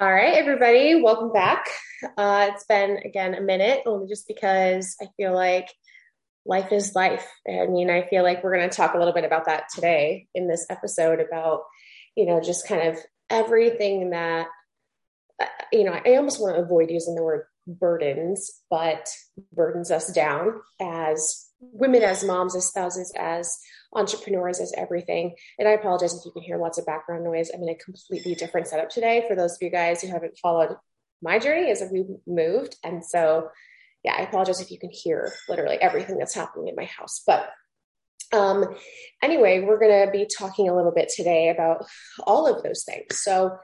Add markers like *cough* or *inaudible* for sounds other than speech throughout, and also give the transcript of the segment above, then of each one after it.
All right, everybody, welcome back. Uh, it's been again a minute, only just because I feel like life is life. I mean, I feel like we're going to talk a little bit about that today in this episode about, you know, just kind of everything that, uh, you know, I almost want to avoid using the word burdens, but burdens us down as women, as moms, as spouses, as entrepreneurs is everything. And I apologize if you can hear lots of background noise. I'm in a completely different setup today for those of you guys who haven't followed my journey as we moved. And so, yeah, I apologize if you can hear literally everything that's happening in my house. But um, anyway, we're going to be talking a little bit today about all of those things. So,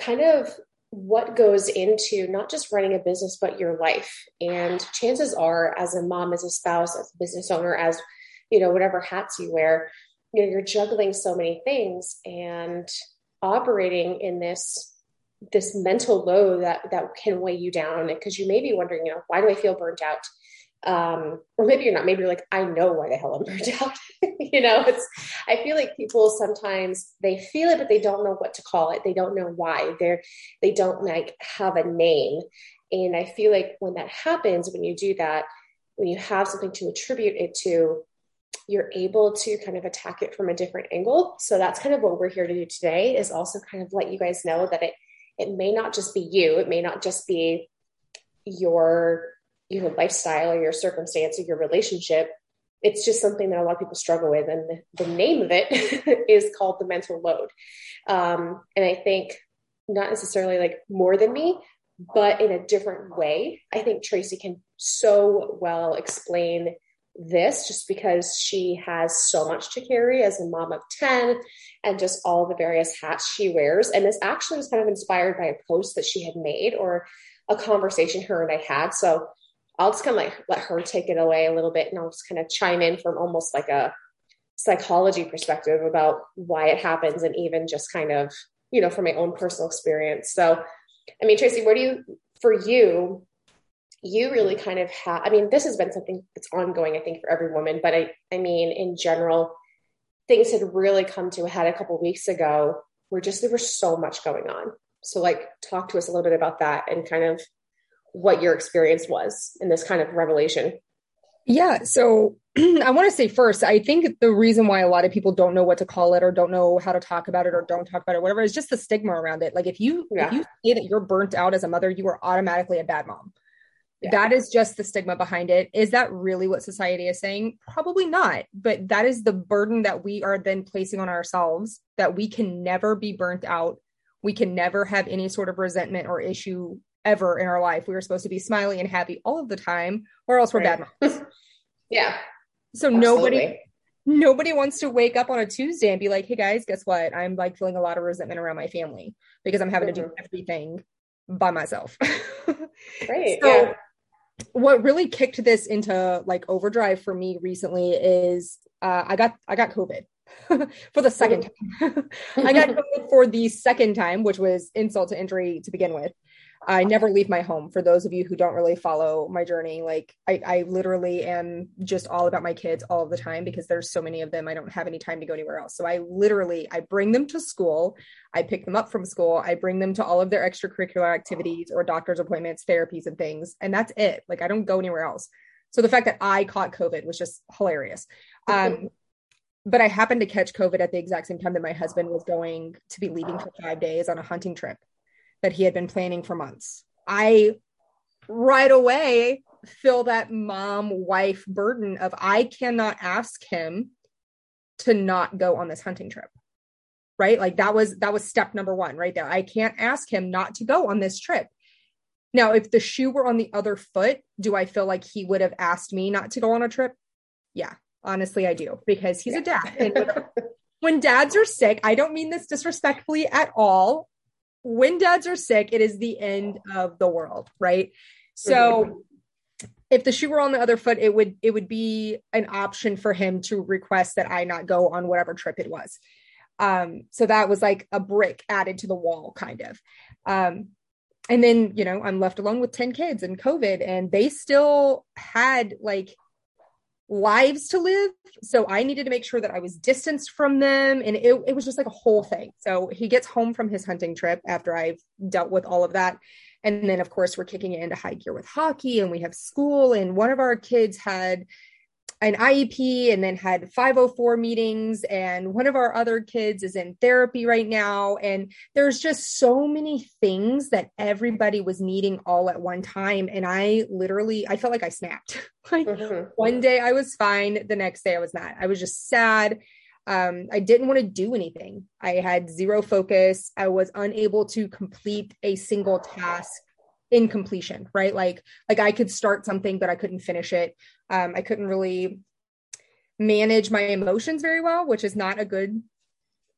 kind of what goes into not just running a business, but your life. And chances are, as a mom, as a spouse, as a business owner, as you know, whatever hats you wear, you know, you're juggling so many things and operating in this this mental load that that can weigh you down because you may be wondering, you know, why do I feel burnt out? Um, or maybe you're not, maybe you're like, I know why the hell I'm burnt *laughs* out. you know, it's I feel like people sometimes they feel it, but they don't know what to call it. They don't know why. They're they don't like have a name. And I feel like when that happens, when you do that, when you have something to attribute it to, you're able to kind of attack it from a different angle. So that's kind of what we're here to do today is also kind of let you guys know that it it may not just be you, it may not just be your your lifestyle or your circumstance or your relationship. It's just something that a lot of people struggle with. And the, name of it *laughs* is called the mental load. Um, and I think not necessarily like more than me, but in a different way. I think Tracee can so well explain this just because she has so much to carry as a mom of 10 and just all the various hats she wears. And this actually was kind of inspired by a post that she had made or a conversation her and I had. So I'll just kind of like let her take it away a little bit and I'll just kind of chime in from almost like a psychology perspective about why it happens and even just kind of, you know, from my own personal experience. So, I mean, Tracee, where do you, for you, you really kind of have, I mean, this has been something that's ongoing, I think, for every woman, but I, I mean, in general, things had really come to a head a couple weeks ago where just there was so much going on. So, like, talk to us a little bit about that and kind of what your experience was in this kind of revelation. Yeah. So *clears throat* I want to say first, I think the reason why a lot of people don't know what to call it or don't know how to talk about it or don't talk about it, whatever, is just the stigma around it. Like if you yeah. if you say that you're burnt out as a mother, you are automatically a bad mom. Yeah. That is just the stigma behind it. Is that really what society is saying? Probably not. But that is the burden that we are then placing on ourselves that we can never be burnt out. We can never have any sort of resentment or issue ever in our life. We are supposed to be smiling and happy all of the time, or else we're right. bad moms. yeah. So Absolutely. nobody nobody wants to wake up on a Tuesday and be like, hey guys, guess what? I'm like feeling a lot of resentment around my family because I'm having mm-hmm. to do mm-hmm. everything by myself. *laughs* Right. so yeah what really kicked this into like overdrive for me recently is uh, I got I got COVID *laughs* for the second time. *laughs* I got COVID for the second time, which was insult to injury to begin with. I never leave my home. For those of you who don't really follow my journey, like I, I literally am just all about my kids all the time because there's so many of them. I don't have any time to go anywhere else. So I literally I bring them to school. I pick them up from school. I bring them to all of their extracurricular activities or doctor's appointments, therapies, and things. And that's it. Like I don't go anywhere else. So the fact that I caught COVID was just hilarious. Um, *laughs* but I happened to catch COVID at the exact same time that my husband was going to be leaving for five days on a hunting trip that he had been planning for months. I right away feel that mom wife burden of I cannot ask him to not go on this hunting trip. Right? Like that was that was step number 1 right there. I can't ask him not to go on this trip. Now, if the shoe were on the other foot, do I feel like he would have asked me not to go on a trip? Yeah, honestly, I do because he's yeah. a dad. And *laughs* when dads are sick, I don't mean this disrespectfully at all when dads are sick, it is the end of the world, right? So if the shoe were on the other foot, it would it would be an option for him to request that I not go on whatever trip it was. Um, so that was like a brick added to the wall, kind of. Um, and then you know I'm left alone with ten kids and COVID, and they still had like lives to live. So I needed to make sure that I was distanced from them. And it, it was just like a whole thing. So he gets home from his hunting trip after I've dealt with all of that. And then, of course, we're kicking it into high gear with hockey and we have school. And one of our kids had an IEP and then had 504 meetings. And one of our other kids is in therapy right now. And there's just so many things that everybody was needing all at one time. And I literally, I felt like I snapped. *laughs* like mm-hmm. one day I was fine, the next day I was not. I was just sad. Um, I didn't want to do anything. I had zero focus. I was unable to complete a single task in completion right like like i could start something but i couldn't finish it um, i couldn't really manage my emotions very well which is not a good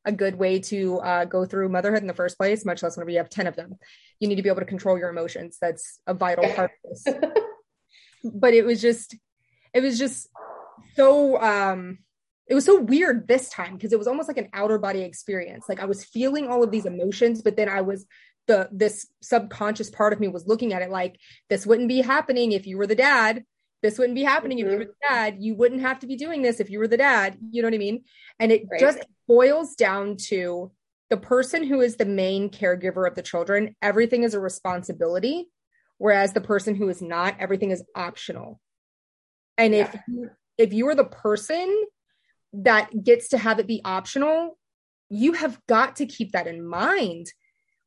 a good way to uh, go through motherhood in the first place much less whenever you have 10 of them. You need to be able to control your emotions. That's a vital part of this. *laughs* But it was just it was just so um it was so weird this time because it was almost like an outer body experience. Like i was feeling all of these emotions but then i was the this subconscious part of me was looking at it like this wouldn't be happening if you were the dad this wouldn't be happening mm-hmm. if you were the dad you wouldn't have to be doing this if you were the dad you know what i mean and it right. just boils down to the person who is the main caregiver of the children everything is a responsibility whereas the person who is not everything is optional and yeah. if you, if you are the person that gets to have it be optional you have got to keep that in mind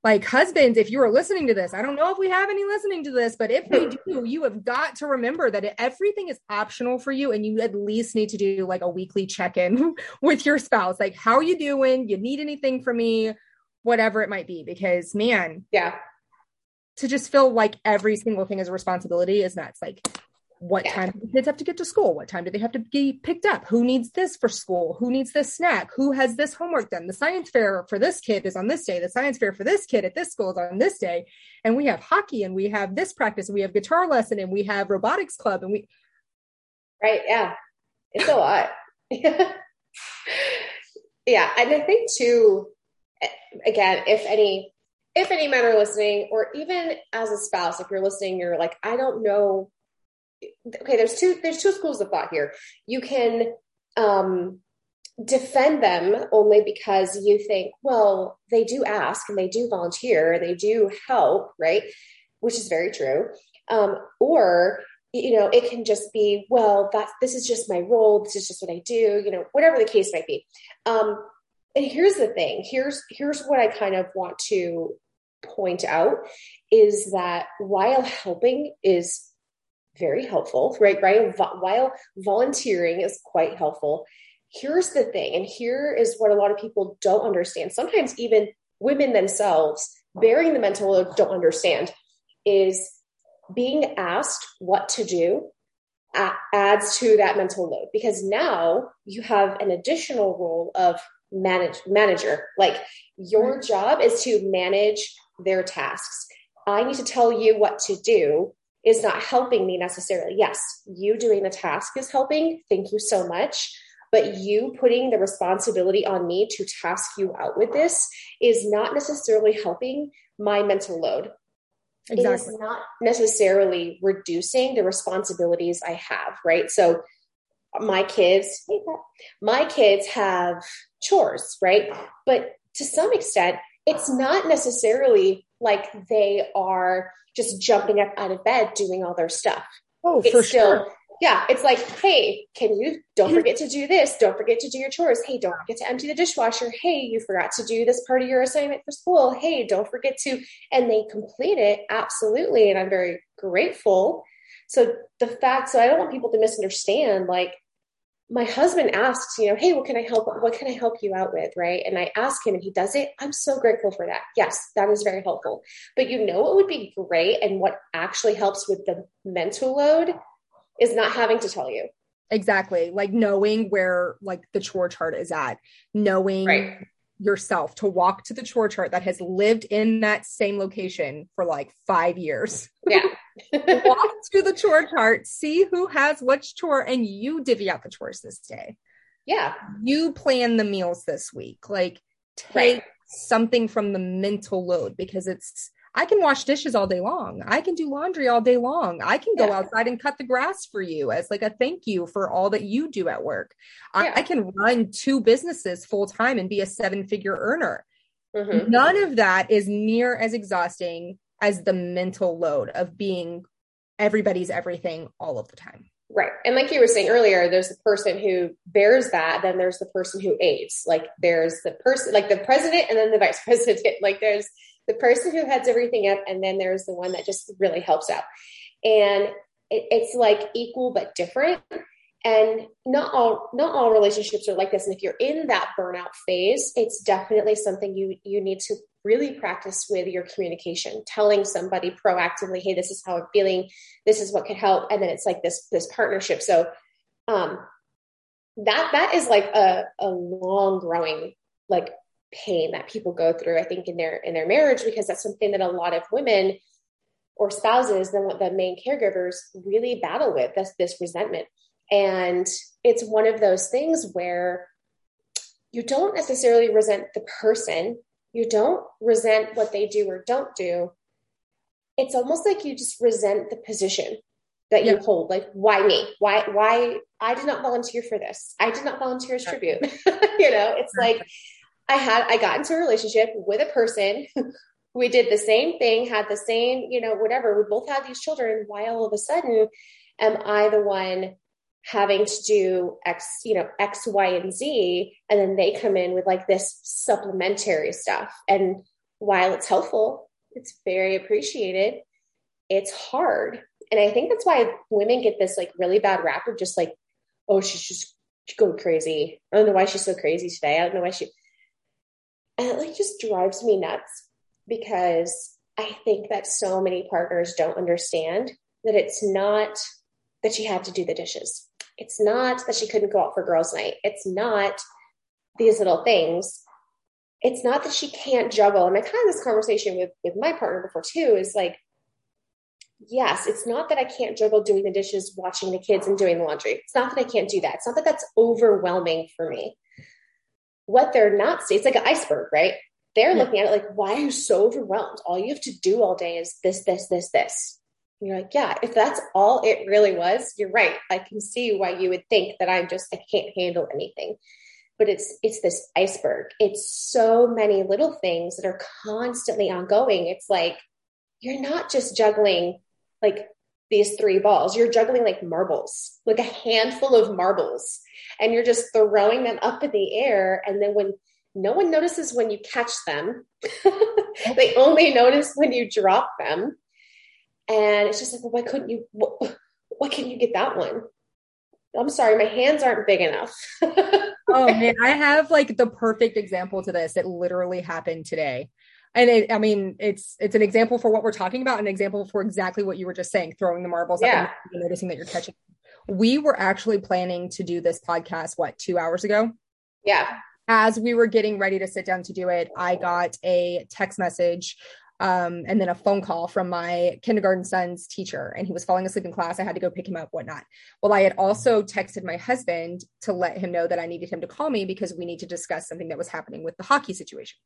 like husbands if you are listening to this i don't know if we have any listening to this but if we *laughs* do you have got to remember that everything is optional for you and you at least need to do like a weekly check-in *laughs* with your spouse like how are you doing? You need anything from me? Whatever it might be because man yeah. to just feel like every single thing is a responsibility is nuts. Like what time do the kids have to get to school? What time do they have to be picked up? Who needs this for school? Who needs this snack? Who has this homework done? The science fair for this kid is on this day. The science fair for this kid at this school is on this day. And we have hockey and we have this practice and we have guitar lesson and we have robotics club and we right yeah. It's a lot. *laughs* Yeah and i think too again if any if any men are listening or even as a spouse if you're listening you're like i don't know okay there's two there's two schools of thought here. You can um defend them only because you think well they do ask and they do volunteer and they do help right? Which is very true. Um or you know it can just be well that this is just my role this is just what i do you know whatever the case might be. Um and here's the thing here's here's what i kind of want to point out is that while helping is very helpful, right? Right. While volunteering is quite helpful, here's the thing, and here is what a lot of people don't understand. Sometimes even women themselves bearing the mental load don't understand is being asked what to do adds to that mental load because now you have an additional role of manage manager like your job is to manage their tasks i need to tell you what to do is not helping me necessarily. Yes, you doing the task is helping. Thank you so much. But you putting the responsibility on me to task you out with this is not necessarily helping my mental load. Exactly. It is not necessarily reducing the responsibilities I have, right? So my kids, my kids have chores, right? But to some extent, it's not necessarily like they are just jumping up out of bed doing all their stuff. Oh, it's for still, sure. Yeah, it's like, hey, can you don't forget to do this? Don't forget to do your chores. Hey, don't forget to empty the dishwasher. Hey, you forgot to do this part of your assignment for school. Hey, don't forget to, and they complete it absolutely. And I'm very grateful. So the fact, so I don't want people to misunderstand like my husband asks, you know, hey, what can I help? What can I help you out with? Right. And I ask him and he does it. I'm so grateful for that. Yes, that is very helpful. But you know what would be great and what actually helps with the mental load is not having to tell you. Exactly. Like knowing where like the chore chart is at, knowing right yourself to walk to the chore chart that has lived in that same location for like five years. Yeah. *laughs* walk to the chore chart, see who has which chore, and you divvy out the chores this day. Yeah. You plan the meals this week. Like take right. something from the mental load because it's I can wash dishes all day long. I can do laundry all day long. I can go yeah. outside and cut the grass for you as like a thank you for all that you do at work. Yeah. I, I, can run two businesses full time and be a seven figure earner. Mm-hmm. None of that is near as exhausting as the mental load of being everybody's everything all of the time. Right. And like you were saying earlier, there's the person who bears that, then there's the person who aids. Like there's the person, like the president and then the vice *laughs* president. Like there's the person who heads everything up, and then there's the one that just really helps out. And it, it's like equal but different. And not all not all relationships are like this. And if you're in that burnout phase, it's definitely something you you need to really practice with your communication, telling somebody proactively, hey, this is how I'm feeling, this is what could help. And then it's like this this partnership. So um that that is like a, a long growing like pain that people go through, I think, in their in their marriage, because that's something that a lot of women or spouses, then the main caregivers really battle with this this resentment. And it's one of those things where you don't necessarily resent the person, you don't resent what they do or don't do. It's almost like you just resent the position that you hold. Like, why me? Why, why I did not volunteer for this. I did not volunteer as tribute. *laughs* you know, it's like I had, I got into a relationship with a person. *laughs* we did the same thing, had the same, you know, whatever. We both had these children. Why all of a sudden am I the one having to do X, you know, X, Y, and Z? And then they come in with like this supplementary stuff. And while it's helpful, it's very appreciated. It's hard. And I think that's why women get this like really bad rap of just like, oh, she's just going crazy. I don't know why she's so crazy today. I don't know why she and it like just drives me nuts because I think that so many partners don't understand that it's not that she had to do the dishes. It's not that she couldn't go out for girls' night. It's not these little things. It's not that she can't juggle. And I kind of this conversation with with my partner before too is like, yes, it's not that I can't juggle doing the dishes, watching the kids, and doing the laundry. It's not that I can't do that. It's not that that's overwhelming for me what they're not seeing, it's like an iceberg, right? They're yeah. looking at it like, why are you so overwhelmed? All you have to do all day is this, this, this, this. And you're like, yeah, if that's all it really was, you're right. I can see why you would think that I'm just, I can't handle anything. But it's it's this iceberg. It's so many little things that are constantly ongoing. It's like you're not just juggling like these three balls. You're juggling like marbles, like a handful of marbles, and you're just throwing them up in the air. And then when no one notices when you catch them, *laughs* they only notice when you drop them. And it's just like, well, why couldn't you? Why, can't you get that one? I'm sorry, my hands aren't big enough. *laughs* oh man, I have like the perfect example to this. It literally happened today and it, I mean, it's it's an example for what we're talking about, an example for exactly what you were just saying, throwing the marbles yeah. up and noticing that you're catching. We were actually planning to do this podcast what two hours ago. Yeah. As we were getting ready to sit down to do it, I got a text message um, and then a phone call from my kindergarten son's teacher, and he was falling asleep in class. I had to go pick him up, whatnot. Well, I had also texted my husband to let him know that I needed him to call me because we need to discuss something that was happening with the hockey situation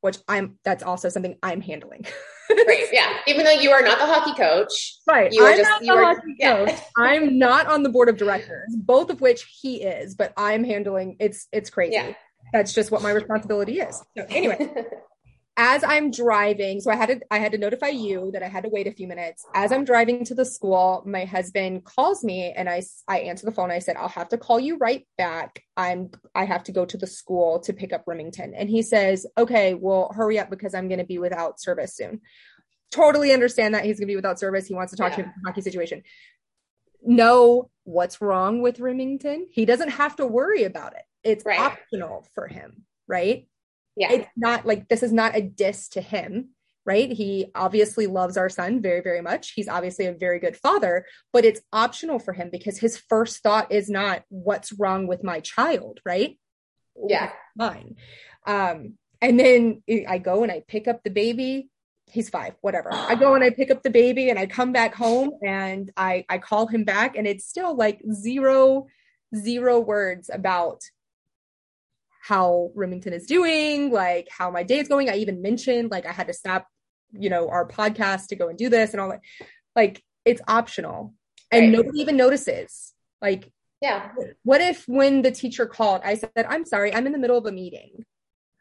which I'm that's also something I'm handling. *laughs* right. Yeah. Even though you are not the hockey coach. Right. You are I'm just not the are, hockey yeah. coach. *laughs* I'm not on the board of directors, both of which he is, but I'm handling it's it's crazy. Yeah. That's just what my responsibility is. So anyway, *laughs* as I'm driving, so I had to I had to notify you that I had to wait a few minutes. As I'm driving to the school, my husband calls me and I I answer the phone. and I said, "I'll have to call you right back. I'm I have to go to the school to pick up Remington." And he says, "Okay, well, hurry up because I'm going to be without service soon." Totally understand that he's going to be without service. He wants to talk yeah. to me about the hockey situation. Know what's wrong with Remington. He doesn't have to worry about it. It's right. optional for him, right? Yeah. It's not like this is not a diss to him, right? He obviously loves our son very, very much. He's obviously a very good father, but it's optional for him because his first thought is not what's wrong with my child, right? Yeah. Mine. Um, and then I go and I pick up the baby. He's five, whatever. I go and I pick up the baby and I come back home and I I call him back and it's still like zero zero words about how Remington is doing, like how my day is going. I even mentioned like I had to stop you know, our podcast to go and do this and all that. Like it's optional and right. nobody even notices. Like, yeah. What if when the teacher called, I said, I'm sorry, I'm in the middle of a meeting.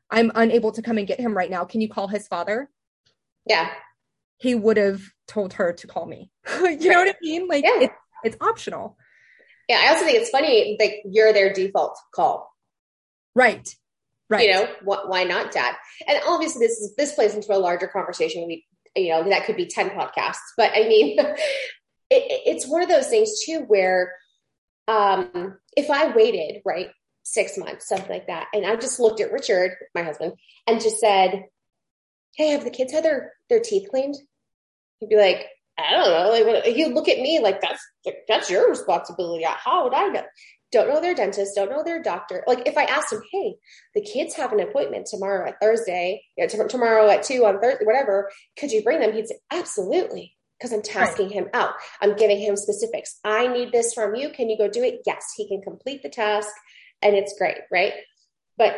I'm unable to come and get him right now. Can you call his father? Yeah. He would have told her to call me. *laughs* you know what I mean? Like yeah. it's, it's optional. Yeah. I also think it's funny, like you're their default call. Right. Right. You know, wh- why not dad? And obviously this is, this plays into a larger conversation. We, you know, that could be 10 podcasts, but I mean, *laughs* it, it's one of those things too, where, um, if I waited, right, six months, something like that. And I just looked at Richard, my husband, and just said, Hey, have the kids had their, their teeth cleaned? He'd be like, I don't know. Like he'd look at me like that's that's your responsibility. How would I know? Don't know their dentist, don't know their doctor. Like if I asked him, hey, the kids have an appointment tomorrow at Thursday, you know, t- tomorrow at two on Thursday, whatever, could you bring them? He'd say, absolutely because I'm tasking right. him out. I'm giving him specifics. I need this from you. Can you go do it? Yes, he can complete the task and it's great, right? But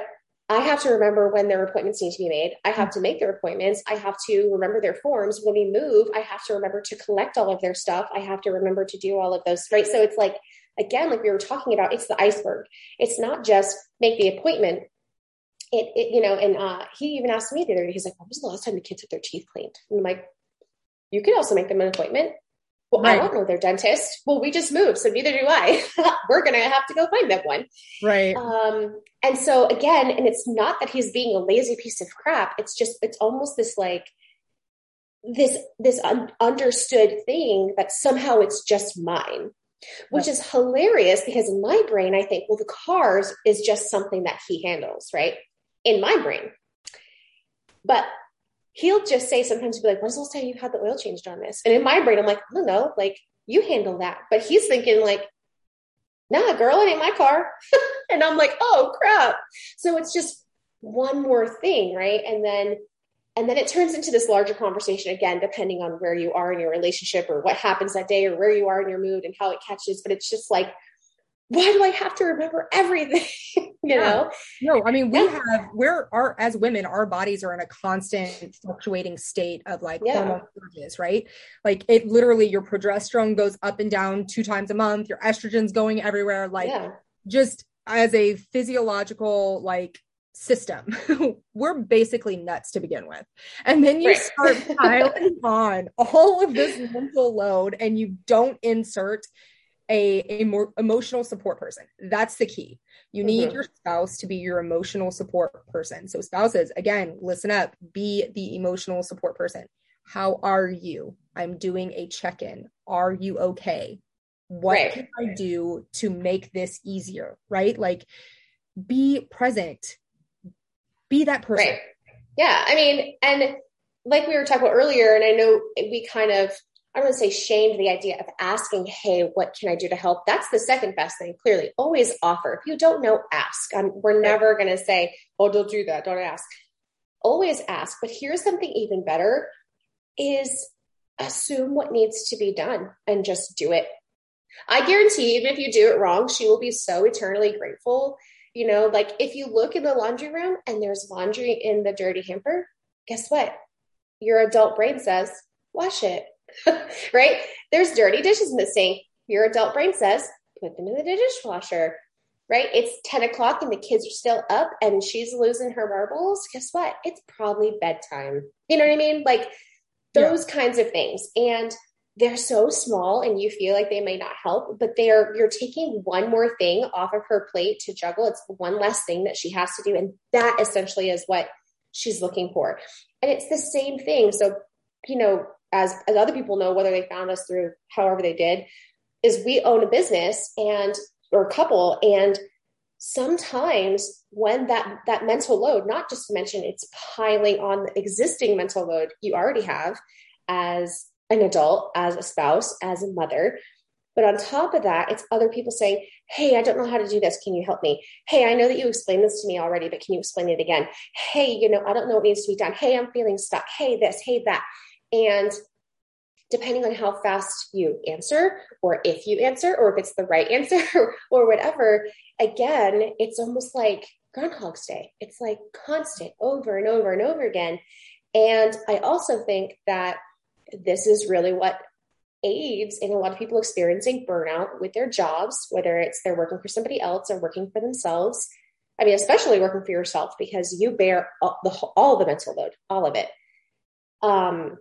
I have to remember when their appointments need to be made. I have hmm. to make their appointments. I have to remember their forms. When we move, I have to remember to collect all of their stuff. I have to remember to do all of those, right? So it's like, again, like we were talking about, it's the iceberg. It's not just make the appointment. It, it you know, and uh, he even asked me the other day, he's like, when was the last time the kids had their teeth cleaned? And I'm like, you could also make them an appointment. Well, right. I don't know their dentist. Well, we just moved, so neither do I. *laughs* We're gonna have to go find that one. Right. Um, and so again, and it's not that he's being a lazy piece of crap. It's just it's almost this like this this un- understood thing that somehow it's just mine, which is hilarious because in my brain I think, well, the cars is just something that he handles, right? In my brain. But he'll just say sometimes he'll be like, when's the last time you had the oil changed on this? And in my brain, I'm like, I don't know, like you handle that. But he's thinking like, nah, girl, it ain't my car. *laughs* and I'm like, oh crap. So it's just one more thing, right? And then and then it turns into this larger conversation again, depending on where you are in your relationship or what happens that day or where you are in your mood and how it catches. But it's just like, why do I have to remember everything? *laughs* you yeah. know? No, I mean, we yeah. have, we're, our, as women, our bodies are in a constant fluctuating state of like yeah. hormone surges, right? Like it literally, your progesterone goes up and down two times a month, your estrogen's going everywhere. Like just as a physiological, like, system *laughs* we're basically nuts to begin with and then you right. start *laughs* piling on all of this mental load and you don't insert a, a more emotional support person. That's the key. You need mm-hmm. your spouse to be your emotional support person. So, spouses, again, listen up, be the emotional support person. How are you? I'm doing a check in. Are you okay? What right. can I do to make this easier? Right? Like, be present, be that person. Right. Yeah. I mean, and like we were talking about earlier, and I know we kind of I don't want to say shamed the idea of asking, hey, what can I do to help? That's the second best thing. Clearly, always offer. If you don't know, ask. Um, we're never going to say, oh, don't do that. Don't ask. Always ask. But here's something even better is assume what needs to be done and just do it. I guarantee even if you do it wrong, she will be so eternally grateful. You know, like if you look in the laundry room and there's laundry in the dirty hamper, guess what? Your adult brain says, wash it *laughs* right? There's dirty dishes in the sink. Your adult brain says, put them in the dishwasher, right? It's 10 o'clock and the kids are still up and she's losing her marbles. Guess what? It's probably bedtime. You know what I mean? Like those yeah. kinds of things. And they're so small and you feel like they may not help, but they're you're taking one more thing off of her plate to juggle. It's one less thing that she has to do. And that essentially is what she's looking for. And it's the same thing. So, you know, as as other people know, whether they found us through however they did, is we own a business and or a couple and sometimes when that that mental load not just to mention it's piling on the existing mental load you already have as an adult as a spouse as a mother. But on top of that it's other people saying hey i don't know how to do this. Can you help me? Hey i know that you explained this to me already but can you explain it again? Hey you know i don't know what needs to be done. Hey i'm feeling stuck. Hey this hey that. And depending on how fast you answer, or if you answer, or if it's the right *laughs* answer, or whatever, again, it's almost like Groundhog's Day. It's like constant over and over and over again. And I also think that this is really what aids in a lot of people experiencing burnout with their jobs, whether it's they're working for somebody else or working for themselves. I mean, especially working for yourself because you bear all the, all the mental load, all of it. Um,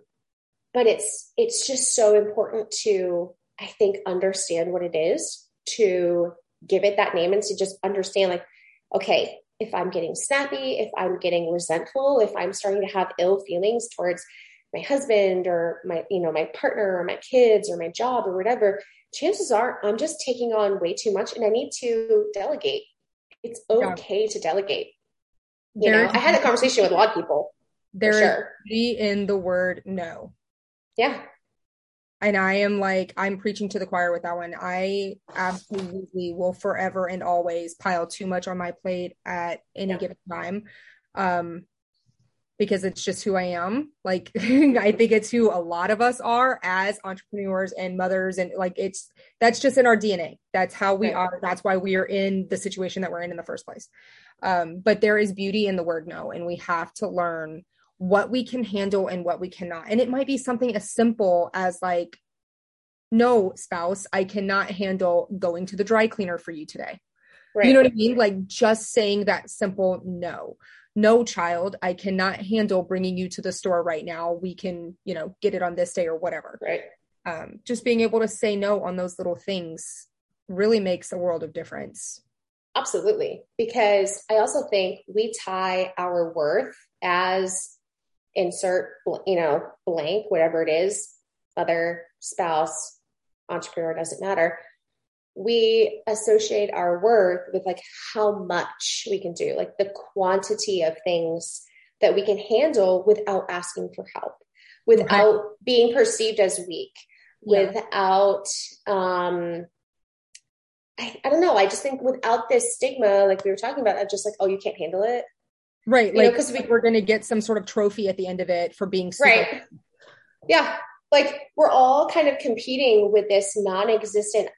but it's it's just so important to, I think, understand what it is to give it that name and to just understand, like, okay, if I'm getting snappy, if I'm getting resentful, if I'm starting to have ill feelings towards my husband or my you know my partner or my kids or my job or whatever chances are i'm just taking on way too much and i need to delegate it's okay yeah. to delegate you know i had a conversation with a lot of people there sure. is in the word no yeah and i am like i'm preaching to the choir with that one i absolutely will forever and always pile too much on my plate at any yeah. given time um because it's just who I am. Like *laughs* I think it's who a lot of us are as entrepreneurs and mothers and like it's that's just in our DNA. That's how we are. That's why we are in the situation that we're in in the first place. Um, but there is beauty in the word no and we have to learn what we can handle and what we cannot. And it might be something as simple as like no spouse, I cannot handle going to the dry cleaner for you today. Right. You know what I mean? Like just saying that simple no no child i cannot handle bringing you to the store right now. We can you know get it on this day or whatever. Right. Um, just being able to say no on those little things really makes a world of difference. Absolutely. Because i also think we tie our worth as insert you know blank whatever it is other spouse entrepreneur doesn't matter we associate our worth with like how much we can do, like the quantity of things that we can handle without asking for help, without okay. being perceived as weak, yeah. without, um, I, I don't know. I just think without this stigma, like we were talking about, of just like, oh, you can't handle it. Right. You like, because we, we're going to get some sort of trophy at the end of it for being super- right. Yeah. Like we're all kind of competing with this non existent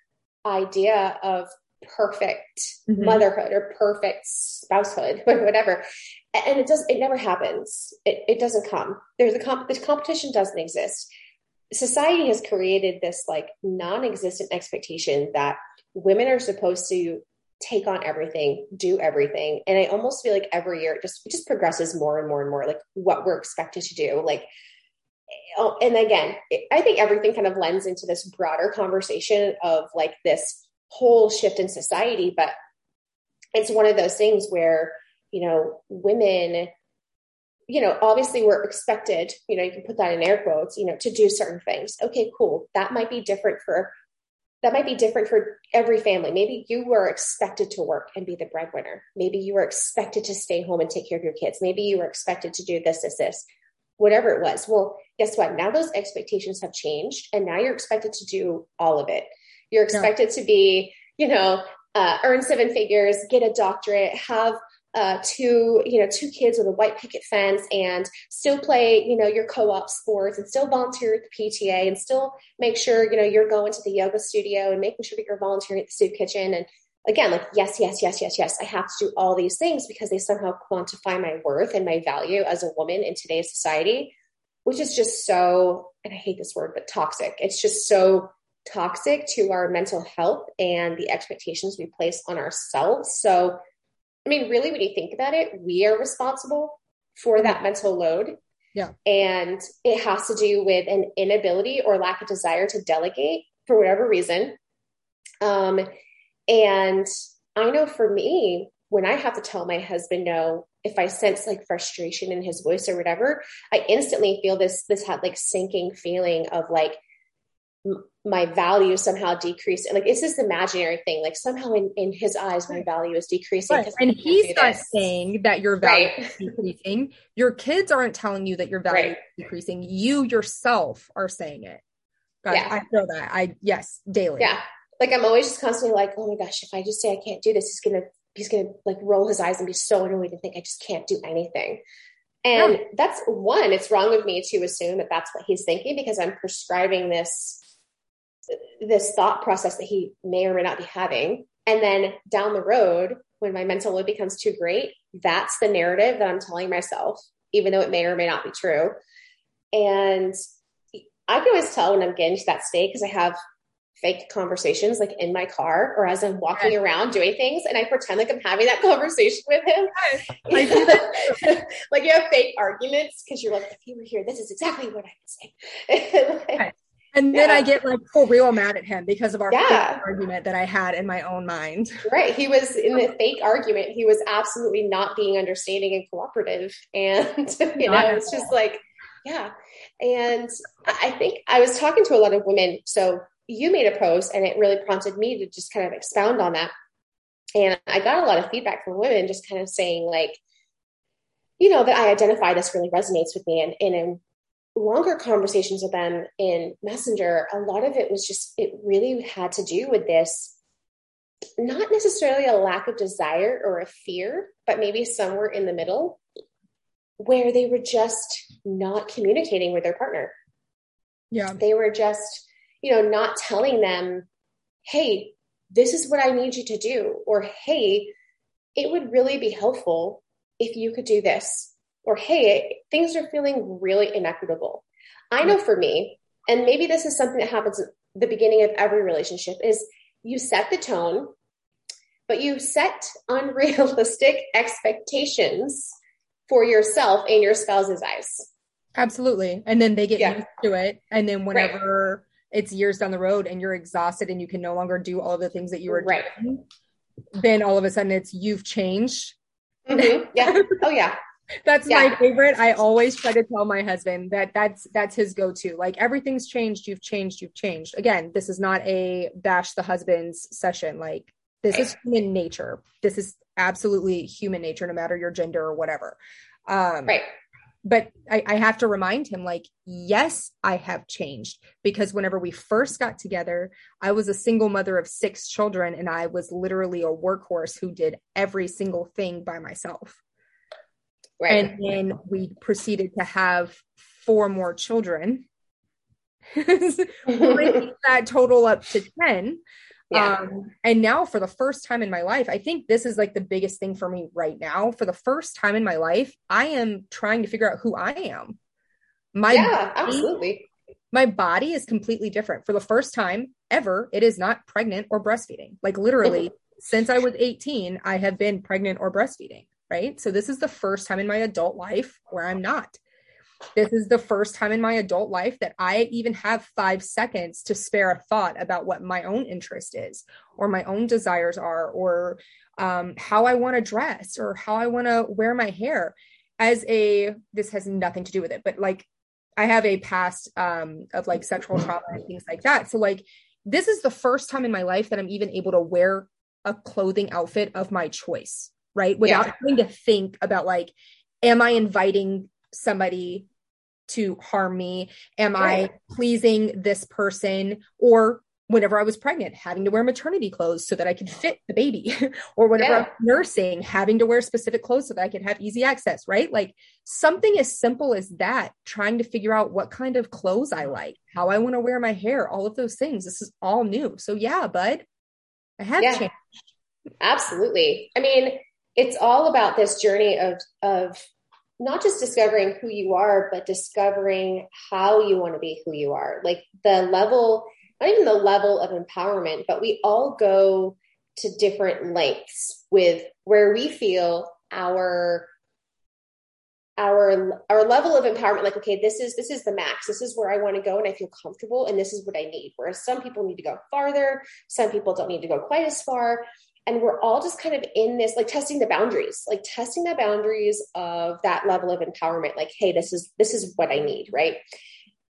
idea of perfect mm-hmm. motherhood or perfect spousehood or *laughs* whatever and it does it never happens. It, it doesn't come. There's a comp the competition doesn't exist. Society has created this like non-existent expectation that women are supposed to take on everything do everything and i almost feel like every year it just it just progresses more and more and more like what we're expected to do. Like Oh, and again, I think everything kind of lends into this broader conversation of like this whole shift in society. But it's one of those things where, you know, women, you know, obviously we're expected, you know, you can put that in air quotes, you know, to do certain things. Okay, cool. That might be different for that might be different for every family. Maybe you were expected to work and be the breadwinner. Maybe you were expected to stay home and take care of your kids. Maybe you were expected to do this, this, this whatever it was. Well, guess what? Now those expectations have changed, and now you're expected to do all of it. You're expected to be, you know, uh, earn seven figures, get a doctorate, have uh, two, you know, two kids with a white picket fence, and still play, you know, your co-op sports, and still volunteer at the PTA, and still make sure, you know, you're going to the yoga studio and making sure that you're volunteering at the soup kitchen, and again, like, yes, yes, yes, yes, yes, I have to do all these things because they somehow quantify my worth and my value as a woman in today's society, which is just so, and I hate this word, but toxic. It's just so toxic to our mental health and the expectations we place on ourselves. So, I mean, really, when you think about it, we are responsible for that mental load. Yeah. And it has to do with an inability or lack of desire to delegate for whatever reason. Um, and I know for me, when I have to tell my husband no, if I sense like frustration in his voice or whatever, I instantly feel this this had like sinking feeling of like m- my value somehow decreased. Like it's this imaginary thing. Like somehow in, in his eyes, my value is decreasing. Right. And he's not saying that your value right. is decreasing. Your kids aren't telling you that your value right. is decreasing. You yourself are saying it. God, yeah. I feel that. I yes, daily. Yeah like I'm always just constantly like, oh my gosh, if I just say I can't do this, he's gonna he's gonna like roll his eyes and be so annoyed and think I just can't do anything. And yeah. that's one, it's wrong of me to assume that that's what he's thinking because I'm prescribing this this thought process that he may or may not be having. And then down the road, when my mental load becomes too great, that's the narrative that I'm telling myself even though it may or may not be true. And I can always tell when I'm getting to that state because I have fake conversations like in my car or as I'm walking yes. around doing things and I pretend like I'm having that *laughs* conversation with him. Yes. *laughs* like you have fake arguments because you're like, if you were here, this is exactly what I would say. *laughs* like, and then yeah. I get like for real mad at him because of our yeah. argument that I had in my own mind. Right. He was in the fake argument. He was absolutely not being understanding and cooperative. And, you not know, it's just like, yeah. And I think I was talking to a lot of women. So you made a post and it really prompted me to just kind of expound on that. And I got a lot of feedback from women just kind of saying, like, you know, that I identify this really resonates with me. And, and in longer conversations with them in Messenger, a lot of it was just, it really had to do with this not necessarily a lack of desire or a fear, but maybe somewhere in the middle where they were just not communicating with their partner. Yeah. They were just, you know, not telling them, hey, this is what I need you to do, or hey, it would really be helpful if you could do this, or hey, things are feeling really inequitable. I know for me, and maybe this is something that happens at the beginning of every relationship, is you set the tone, but you set unrealistic *laughs* expectations for yourself and your spouse's eyes. Absolutely. And then they get yeah. used to it. And then whenever. It's years down the road and you're exhausted and you can no longer do all of the things that you were right. doing, then all of a sudden it's you've changed. Mm-hmm. Yeah. *laughs* Oh yeah. that's yeah. my favorite. I always try to tell my husband that that's that's his go-to. Like everything's changed, you've changed, you've changed. Again, this is not a bash the husband's session. Like this is human nature. This is absolutely human nature, no matter your gender or whatever. Um, right. But I, I have to remind him, like, yes, I have changed because whenever we first got together, I was a single mother of six children and I was literally a workhorse who did every single thing by myself. Right. And then we proceeded to have four more children. *laughs* *laughs* that total up to 10 yeah. Um, and now for the first time in my life, I think this is like the biggest thing for me right now. For the first time in my life, I am trying to figure out who I am. My yeah, body, absolutely. My body is completely different. For the first time ever, it is not pregnant or breastfeeding. Like literally, *laughs* since I was 18, I have been pregnant or breastfeeding. Right. So this is the first time in my adult life where I'm not. This is the first time in my adult life that I even have five seconds to spare a thought about what my own interest is, or my own desires are, or um, how I want to dress, or how I want to wear my hair. As a, this has nothing to do with it, but like I have a past um, of like sexual trauma and things like that. So, like, this is the first time in my life that I'm even able to wear a clothing outfit of my choice, right? Without yeah. having to think about like, am I inviting somebody to harm me? Am right. I pleasing this person? Or whenever I was pregnant, having to wear maternity clothes so that I could fit the baby, *laughs* or whenever yeah. I'm nursing, having to wear specific clothes so that I could have easy access, right? Like something as simple as that, trying to figure out what kind of clothes I like, how I want to wear my hair, all of those things. This is all new. So, yeah, bud, I have yeah. changed. Absolutely. I mean, it's all about this journey of of not just discovering who you are, but discovering how you want to be who you are. Like the level, not even the level of empowerment, but we all go to different lengths with where we feel our our our level of empowerment like okay this is this is the max. This is where i want to go and i feel comfortable and this is what i need. Whereas some people need to go farther. Some people don't need to go quite as far and we're all just kind of in this like testing the boundaries like testing the boundaries of that level of empowerment like hey this is this is what i need right?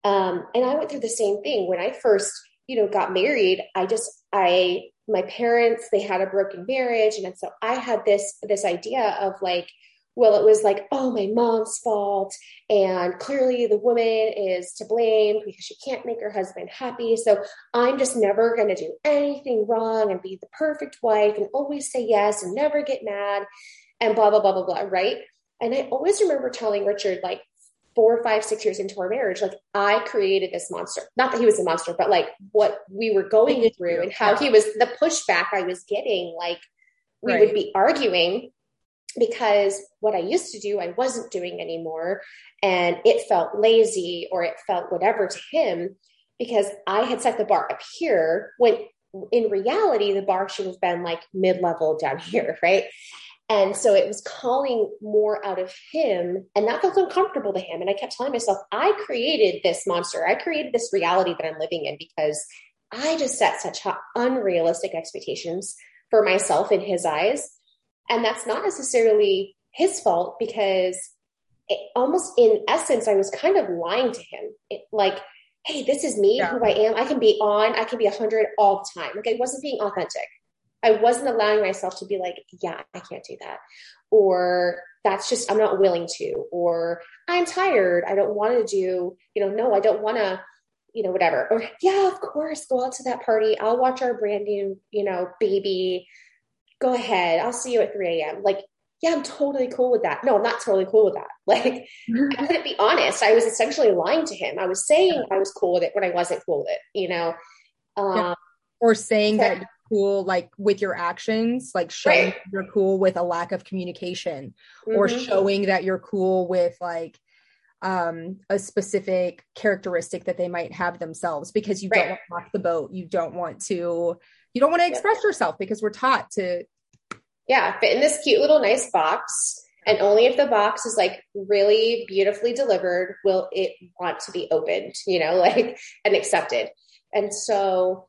Um and i went through the same thing. When i first you know got married i just i my parents they had a broken marriage. And so i had this this idea of like well, it was like, oh, my mom's fault. And clearly the woman is to blame because she can't make her husband happy. So I'm just never going to do anything wrong and be the perfect wife and always say yes and never get mad and blah, blah, blah, blah, blah. Right. And I always remember telling Richard, like, four, five, six years into our marriage, like I created this monster. Not that he was a monster, but like what we were going through and how he was the pushback I was getting. Like we right. would be arguing because what I used to do, I wasn't doing anymore. And it felt lazy or it felt whatever to him because I had set the bar up here when in reality, the bar should have been like mid level down *laughs* here, right? And so it was calling more out of him, and that felt uncomfortable to him. And I kept telling myself, I created this monster. I created this reality that I'm living in because I just set such unrealistic expectations for myself in his eyes. And that's not necessarily his fault because it, almost in essence, I was kind of lying to him. It, like, hey, this is me, yeah. who I am. I can be on, I can be 100 all the time. Like, I wasn't being authentic. I wasn't allowing myself to be like, yeah, I can't do that. Or that's just, I'm not willing to. Or I'm tired. I don't want to do, you know, no, I don't want to, you know, whatever. Or yeah, of course, go out to that party. I'll watch our brand new, you know, baby. Go ahead. I'll see you at 3 a.m. Like, yeah, I'm totally cool with that. No, I'm not totally cool with that. *laughs* Like, I *laughs* couldn't be honest. I was essentially lying to him. I was saying I was cool with it when I wasn't cool with it, you know? Um, yeah. Or saying so, that you're cool like with your actions like showing right. you're cool with a lack of communication mm-hmm. or showing that you're cool with like um a specific characteristic that they might have themselves because you right. don't want to rock the boat you don't want to you don't want to express yeah. yourself because we're taught to yeah fit in this cute little nice box and only if the box is like really beautifully delivered will it want to be opened you know *laughs* like and accepted and so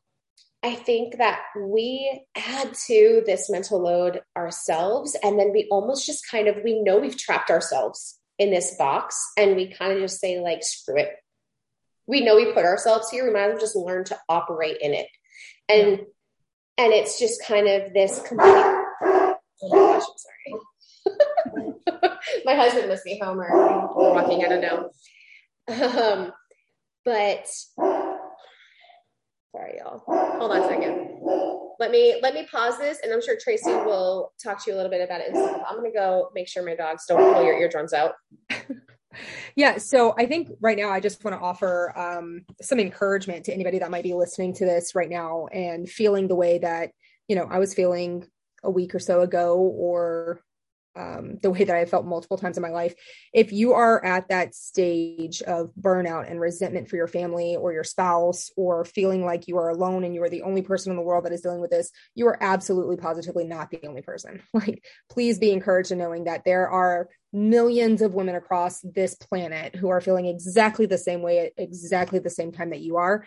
I think that we add to this mental load ourselves, and then we almost just kind of we know we've trapped ourselves in this box, and we kind of just say like, "Screw it." We know we put ourselves here. We might as well just learn to operate in it, and. And it's just kind of this complete. Oh my gosh, I'm sorry. *laughs* my husband must be home or walking. I don't know. Um, but Sorry, y'all. Hold on a second. Let me let me pause this, and I'm sure Tracee will talk to you a little bit about it. I'm gonna go make sure my dogs don't pull your eardrums out. *laughs* yeah so i think right now i just want to offer um, some encouragement to anybody that might be listening to this right now and feeling the way that you know i was feeling a week or so ago or um, the way that I felt multiple times in my life. If you are at that stage of burnout and resentment for your family or your spouse, or feeling like you are alone and you are the only person in the world that is dealing with this, you are absolutely positively not the only person. *laughs* Like, please be encouraged in knowing that there are millions of women across this planet who are feeling exactly the same way at exactly the same time that you are.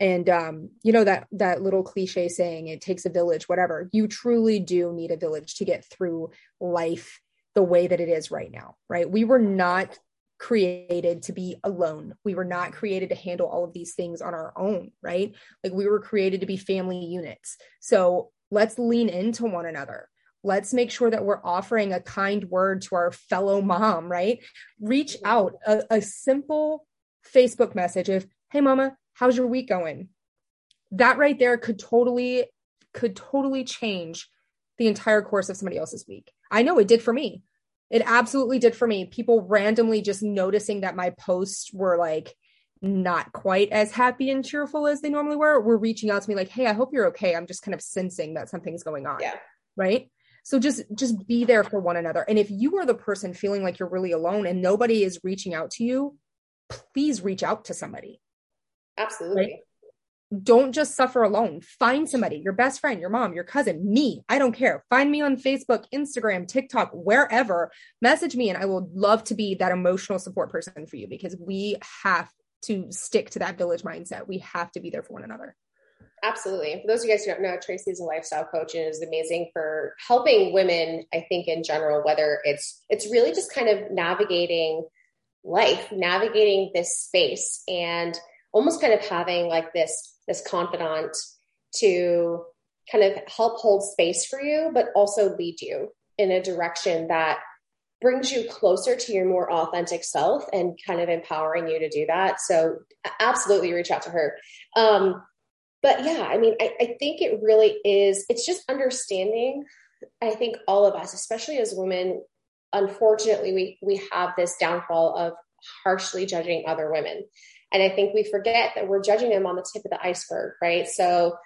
And um, you know that that little cliche saying it takes a village whatever you truly do need a village to get through life the way that it is right now right? We were not created to be alone. We were not created to handle all of these things on our own right? Like we were created to be family units. So let's lean into one another let's make sure that we're offering a kind word to our fellow mom right? Reach out a, a simple facebook message of hey mama how's your week going? That right there could totally could totally change the entire course of somebody else's week. I know it did for me. It absolutely did for me. People randomly just noticing that my posts were like not quite as happy and cheerful as they normally were were reaching out to me like hey i hope you're okay. I'm just kind of sensing that something's going on. Yeah. Right so just just be there for one another and if you are the person feeling like you're really alone and nobody is reaching out to you please reach out to somebody Absolutely. Right? Don't just suffer alone. Find somebody, your best friend, your mom, your cousin, me. I don't care. Find me on Facebook, Instagram, TikTok, wherever. Message me, and I will love to be that emotional support person for you because we have to stick to that village mindset. We have to be there for one another. Absolutely. For those of you guys who don't know, Tracee is a lifestyle coach and is amazing for helping women, I think in general, whether it's it's really just kind of navigating life, navigating this space and almost kind of having like this this confidant to kind of help hold space for you but also lead you in a direction that brings you closer to your more authentic self and kind of empowering you to do that so absolutely reach out to her um, but yeah i mean I, I think it really is it's just understanding i think all of us especially as women unfortunately we we have this downfall of harshly judging other women and I think we forget that we're judging them on the tip of the iceberg, right? So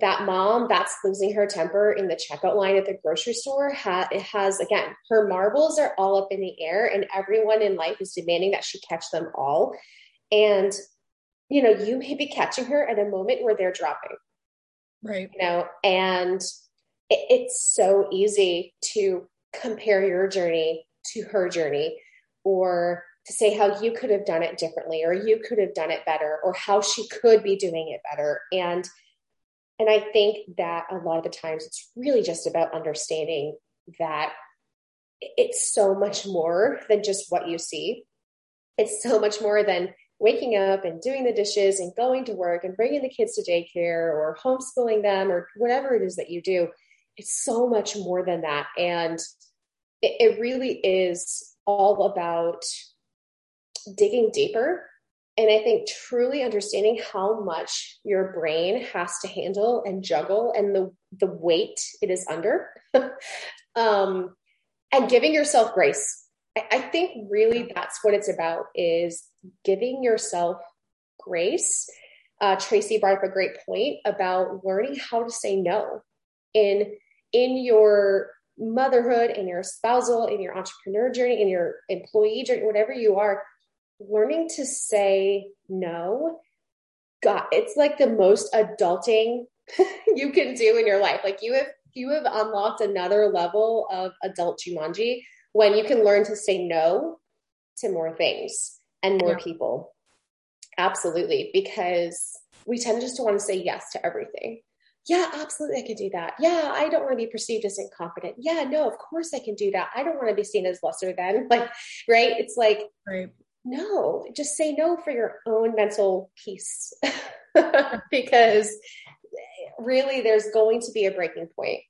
that mom that's losing her temper in the checkout line at the grocery store ha- it has again her marbles are all up in the air and everyone in life is demanding that she catch them all and you know you may be catching her at a moment where they're dropping. Right. You know and it, it's so easy to compare your journey to her journey or to say how you could have done it differently or you could have done it better or how she could be doing it better. And and i think that a lot of the times it's really just about understanding that it's so much more than just what you see. It's so much more than waking up and doing the dishes and going to work and bringing the kids to daycare or homeschooling them or whatever it is that you do it's so much more than that and it, it really is all about digging deeper and I think truly understanding how much your brain has to handle and juggle and the, the weight it is under, *laughs* um, and giving yourself grace. I, think really that's what it's about is giving yourself grace. Uh, Tracee brought up a great point about learning how to say no in in your motherhood, in your spousal, in your entrepreneur journey, in your employee journey, whatever you are learning to say no god it's like the most adulting *laughs* you can do in your life like you have you have unlocked another level of adult jumanji when you can learn to say no to more things and more yeah. people. Absolutely because we tend just to want to say yes to everything. Yeah absolutely i can do that. Yeah i don't want to be perceived as incompetent. Yeah no of course i can do that. I don't want to be seen as lesser than *laughs* like right? It's like right. no, just say no for your own mental peace *laughs* because eh, really there's going to be a breaking point.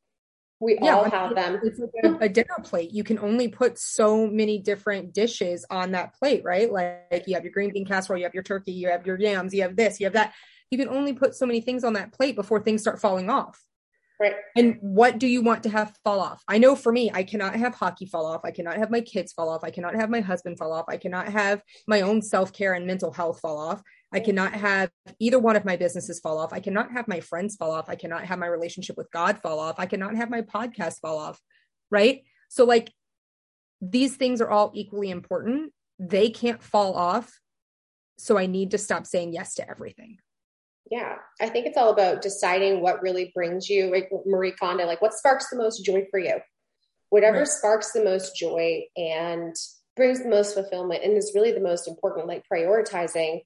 We yeah, all have them. It's like a, a, dinner plate. You can only put so many different dishes on that plate, right? Like you have your green bean casserole, you have your turkey, you have your yams, you have this, you have that. You can only put so many things on that plate before things start falling off. Right. And what do you want to have fall off? I know for me, I cannot have hockey fall off. I cannot have my kids fall off. I cannot have my husband fall off. I cannot have my own self care and mental health fall off. I cannot have either one of my businesses fall off. I cannot have my friends fall off. I cannot have my relationship with God fall off. I cannot have my podcast fall off. Right. So, like, these things are all equally important. They can't fall off. So, I need to stop saying yes to everything. Yeah, I think it's all about deciding what really brings you, like Marie Kondo, like what sparks the most joy for you. Whatever right. sparks the most joy and brings the most fulfillment and is really the most important, like prioritizing,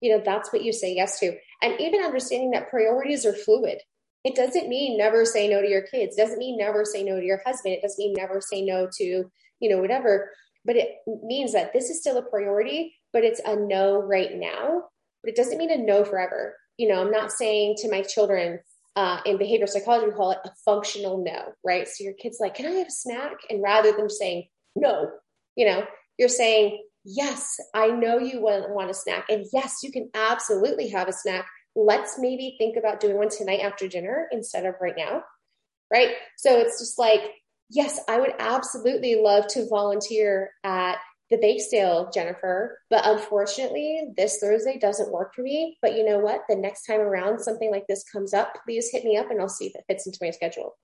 you know, that's what you say yes to. And even understanding that priorities are fluid. It doesn't mean never say no to your kids. It doesn't mean never say no to your husband. It doesn't mean never say no to, you know, whatever. But it means that this is still a priority, but it's a no right now. But it doesn't mean a no forever you know, I'm not saying to my children uh, in behavioral psychology, we call it a functional no, right? So your kid's like, can I have a snack? And rather than saying no, you know, you're saying, yes, I know you want, want a snack. And yes, you can absolutely have a snack. Let's maybe think about doing one tonight after dinner instead of right now. Right. So it's just like, yes, I would absolutely love to volunteer at the bake sale, Jennifer. But unfortunately, this Thursday doesn't work for me. But you know what? The next time around something like this comes up, please hit me up and I'll see if it fits into my schedule.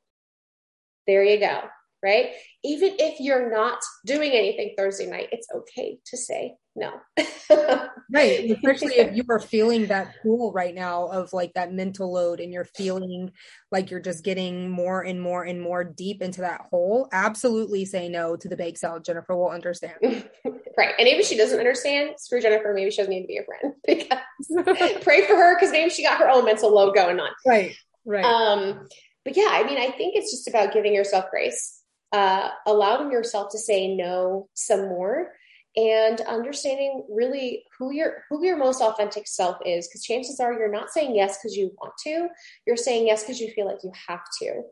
There you go right? Even if you're not doing anything Thursday night, it's okay to say no. *laughs* right. Especially if you are feeling that pull right now of like that mental load and you're feeling like you're just getting more and more and more deep into that hole. Absolutely say no to the bake sale. Jennifer will understand. *laughs* right. And maybe she doesn't understand, screw Jennifer. Maybe she doesn't need to be a friend *laughs* because pray for her because maybe she got her own mental load going on. Right. Right. Um, but yeah, I mean, I think it's just about giving yourself grace uh, allowing yourself to say no some more and understanding really who your who your most authentic self is because chances are you're not saying yes because you want to you're saying yes because you feel like you have to.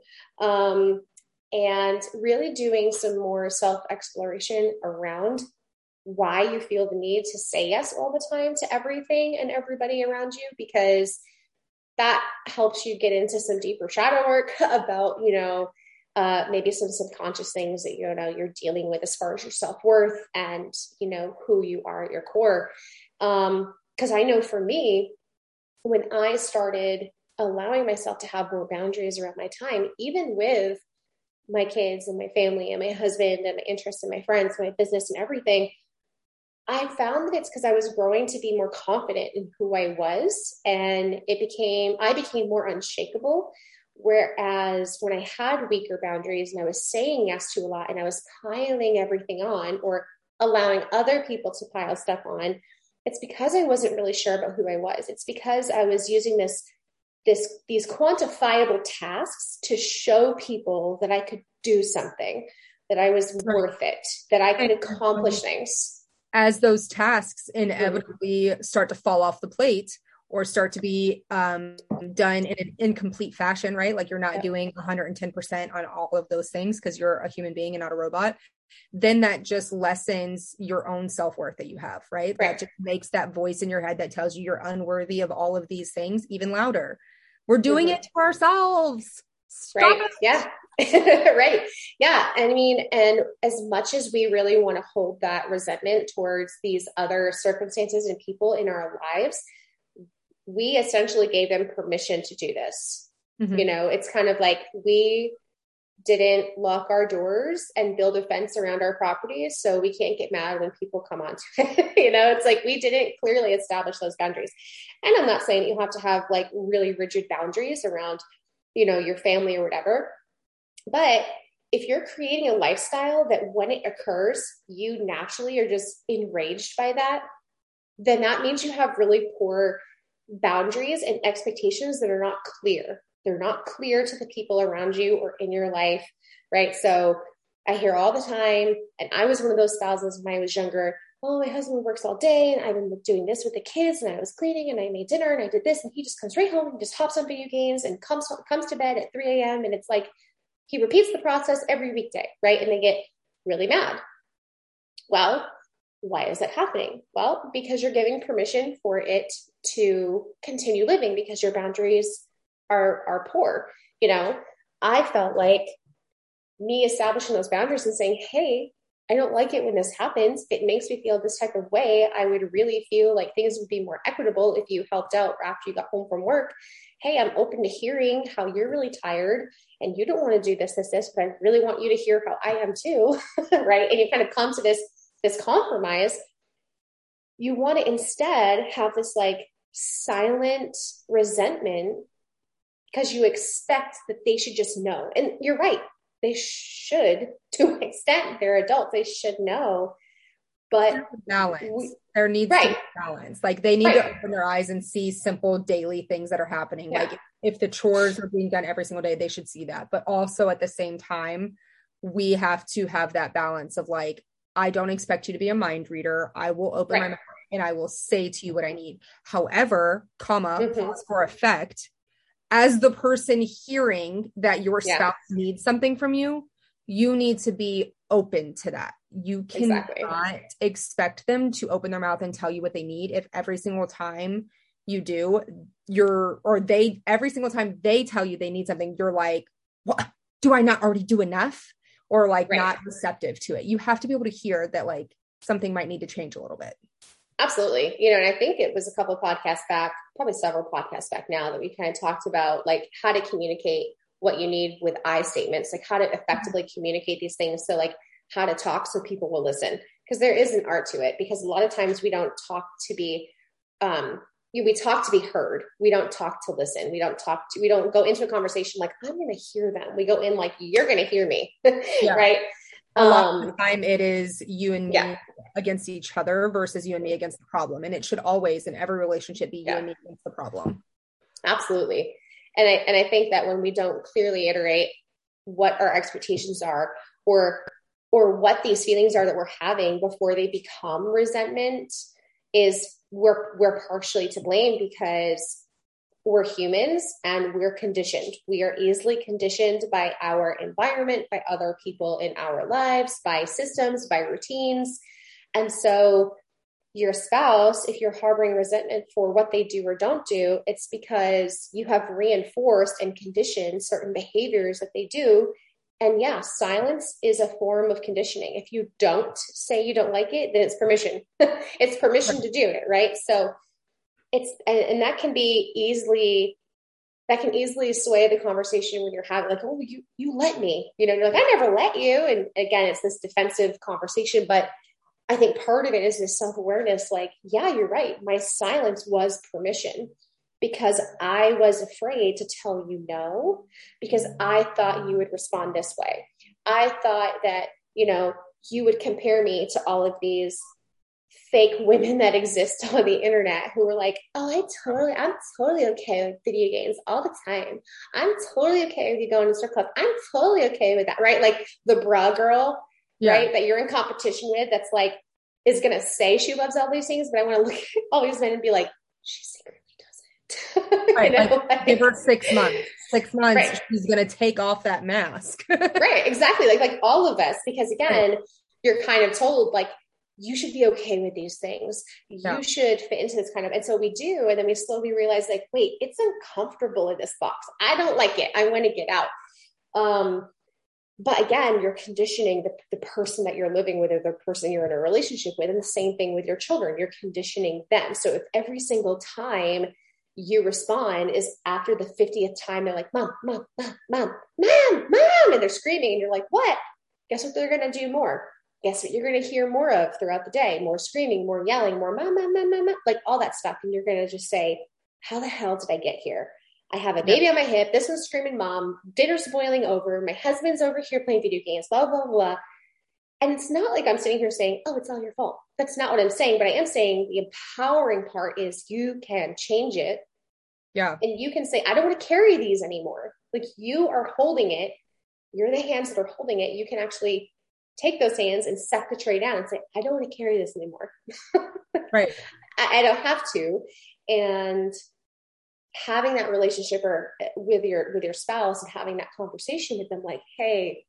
Um, and really doing some more self exploration around why you feel the need to say yes all the time to everything and everybody around you because that helps you get into some deeper shadow work *laughs* about you know uh, maybe some subconscious things that you know you're dealing with as far as your self-worth and you know who you are at your core because um, i know for me when i started allowing myself to have more boundaries around my time, even with my kids and my family and my husband and my interests and my friends, my business and everything, I found that it's because I was growing to be more confident in who I was. And it became, I became more unshakable. Whereas when I had weaker boundaries and I was saying yes to a lot and I was piling everything on or allowing other people to pile stuff on, it's because I wasn't really sure about who I was. It's because I was using this this these quantifiable tasks to show people that I could do something, that I was right. worth it, that I could accomplish things. As those tasks inevitably mm-hmm. start to fall off the plate or start to be um, done in an incomplete fashion, right? Like you're not doing 110% on all of those things because you're a human being and not a robot. Then that just lessens your own self worth that you have, right? right? That just makes that voice in your head that tells you you're unworthy of all of these things even louder. We're doing mm-hmm. it to ourselves. Stop right. It. Yeah. *laughs* right. Yeah. I mean, and as much as we really want to hold that resentment towards these other circumstances and people in our lives, we essentially gave them permission to do this. Mm-hmm. You know, it's kind of like we didn't lock our doors and build a fence around our properties so we can't get mad when people come onto *laughs* it you know it's like we didn't clearly establish those boundaries and i'm not saying that you have to have like really rigid boundaries around you know your family or whatever but if you're creating a lifestyle that when it occurs you naturally are just enraged by that then that means you have really poor boundaries and expectations that are not clear they're not clear to the people around you or in your life, right? So I hear all the time, and I was one of those spouses when I was younger. Oh, my husband works all day, and I've been doing this with the kids, and I was cleaning, and I made dinner, and I did this, and he just comes right home and just hops on video games and comes comes to bed at 3 a.m. And it's like he repeats the process every weekday, right? And they get really mad. Well, why is that happening? Well, because you're giving permission for it to continue living because your boundaries are are poor. You know i felt like me establishing those boundaries and saying hey i don't like it when this happens. It makes me feel this type of way. I would really feel like things would be more equitable if you helped out after you got home from work. Hey i'm open to hearing how you're really tired and you don't want to do this this this but i really want you to hear how i am too *laughs* right? And you kind of come to this this compromise you want to instead have this like silent resentment because you expect that they should just know. And you're right, they should to an extent. They're adults, they should know. But balance. We, there needs right. to be balance. Like they need right. to open their eyes and see simple daily things that are happening. Yeah. Like if the chores are being done every single day, they should see that. But also at the same time, we have to have that balance of like, I don't expect you to be a mind reader. I will open right. my mouth and I will say to you what I need. However, comma, mm-hmm. for effect, as the person hearing that your spouse needs something from you, you need to be open to that. You cannot exactly. expect them to open their mouth and tell you what they need if every single time you do, you're or they every single time they tell you they need something, you're like, what do I not already do enough? Or like right. not receptive to it. You have to be able to hear that like something might need to change a little bit. Absolutely. You know, and I think it was a couple podcasts back, probably several podcasts back now that we kind of talked about like how to communicate what you need with I statements, like how to effectively communicate these things. So like how to talk so people will listen because there is an art to it because a lot of times we don't talk to be um we talk to be heard. We don't talk to listen. We don't talk to, we don't go into a conversation like, I'm going to hear them. We go in like, you're going to hear me. *laughs* Yeah. right a lot um, of the time it is you and me yeah. against each other versus you and me against the problem and it should always in every relationship be you yeah. and me against the problem absolutely and i and i think that when we don't clearly iterate what our expectations are or or what these feelings are that we're having before they become resentment is we're we're partially to blame because we're humans and we're conditioned. We are easily conditioned by our environment, by other people in our lives, by systems, by routines. And so, your spouse, if you're harboring resentment for what they do or don't do, it's because you have reinforced and conditioned certain behaviors that they do. And yeah, silence is a form of conditioning. If you don't say you don't like it, then it's permission. *laughs* it's permission to do it, right? So, it's and, and that can be easily that can easily sway the conversation when you're having like, oh, you you let me, you know, you're like, I never let you. And again, it's this defensive conversation. But I think part of it is this self-awareness, like, yeah, you're right. My silence was permission because I was afraid to tell you no, because I thought you would respond this way. I thought that, you know, you would compare me to all of these fake women that exist *laughs* on the internet who were like, oh, I totally, I'm totally okay with video games all the time. I'm totally okay with you going to strip club. I'm totally okay with that, right? Like the bra girl, yeah. right? That you're in competition with that's like, is going to say she loves all these things, but I want to look *laughs* at all these men and be like, she's secretly doesn't. *laughs* right, know, like, give her six months. Six months, right. she's going to take off that mask. *laughs* right, exactly. Like like all of us, because again, right. you're kind of told like you should be okay with these things. You should fit into this kind of, and so we do. And then we slowly realize, like, wait, it's uncomfortable in this box. I don't like it. I want to get out. Um, but again, you're conditioning the, the person that you're living with or the person you're in a relationship with. And the same thing with your children, you're conditioning them. So if every single time you respond is after the 50th time, they're like, mom, mom, mom, mom, mom, mom, and they're screaming, and you're like, what? Guess what they're going to do more? guess what you're going to hear more of throughout the day more screaming more yelling more mom mom mom mom like all that stuff and you're going to just say how the hell did i get here i have a baby on my hip this one's screaming mom dinner's boiling over my husband's over here playing video games blah blah blah and it's not like i'm sitting here saying oh it's all your fault that's not what i'm saying but i am saying the empowering part is you can change it yeah and you can say i don't want to carry these anymore like you are holding it you're the hands that are holding it you can actually take those hands and set the tray down and say, I don't want to carry this anymore. *laughs* right. I, I, don't have to. And having that relationship or uh, with your with your spouse and having that conversation with them like, hey,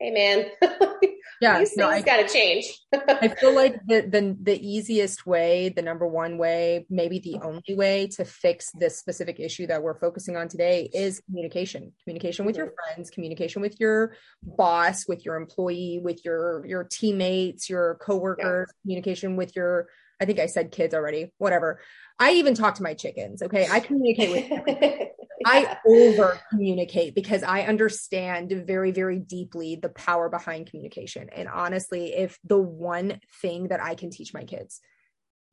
hey man, *laughs* yeah, these no, things got to change. I *laughs* feel like the, the the easiest way, the number one way, maybe the only way to fix this specific issue that we're focusing on today is communication. Communication with mm-hmm. your friends, communication with your boss, with your employee, with your your teammates, your coworkers, yeah. communication with your I think I said kids already, whatever. I even talk to my chickens. Okay. I communicate with *laughs* yeah. I over communicate because I understand very, very deeply the power behind communication. And honestly, if the one thing that I can teach my kids,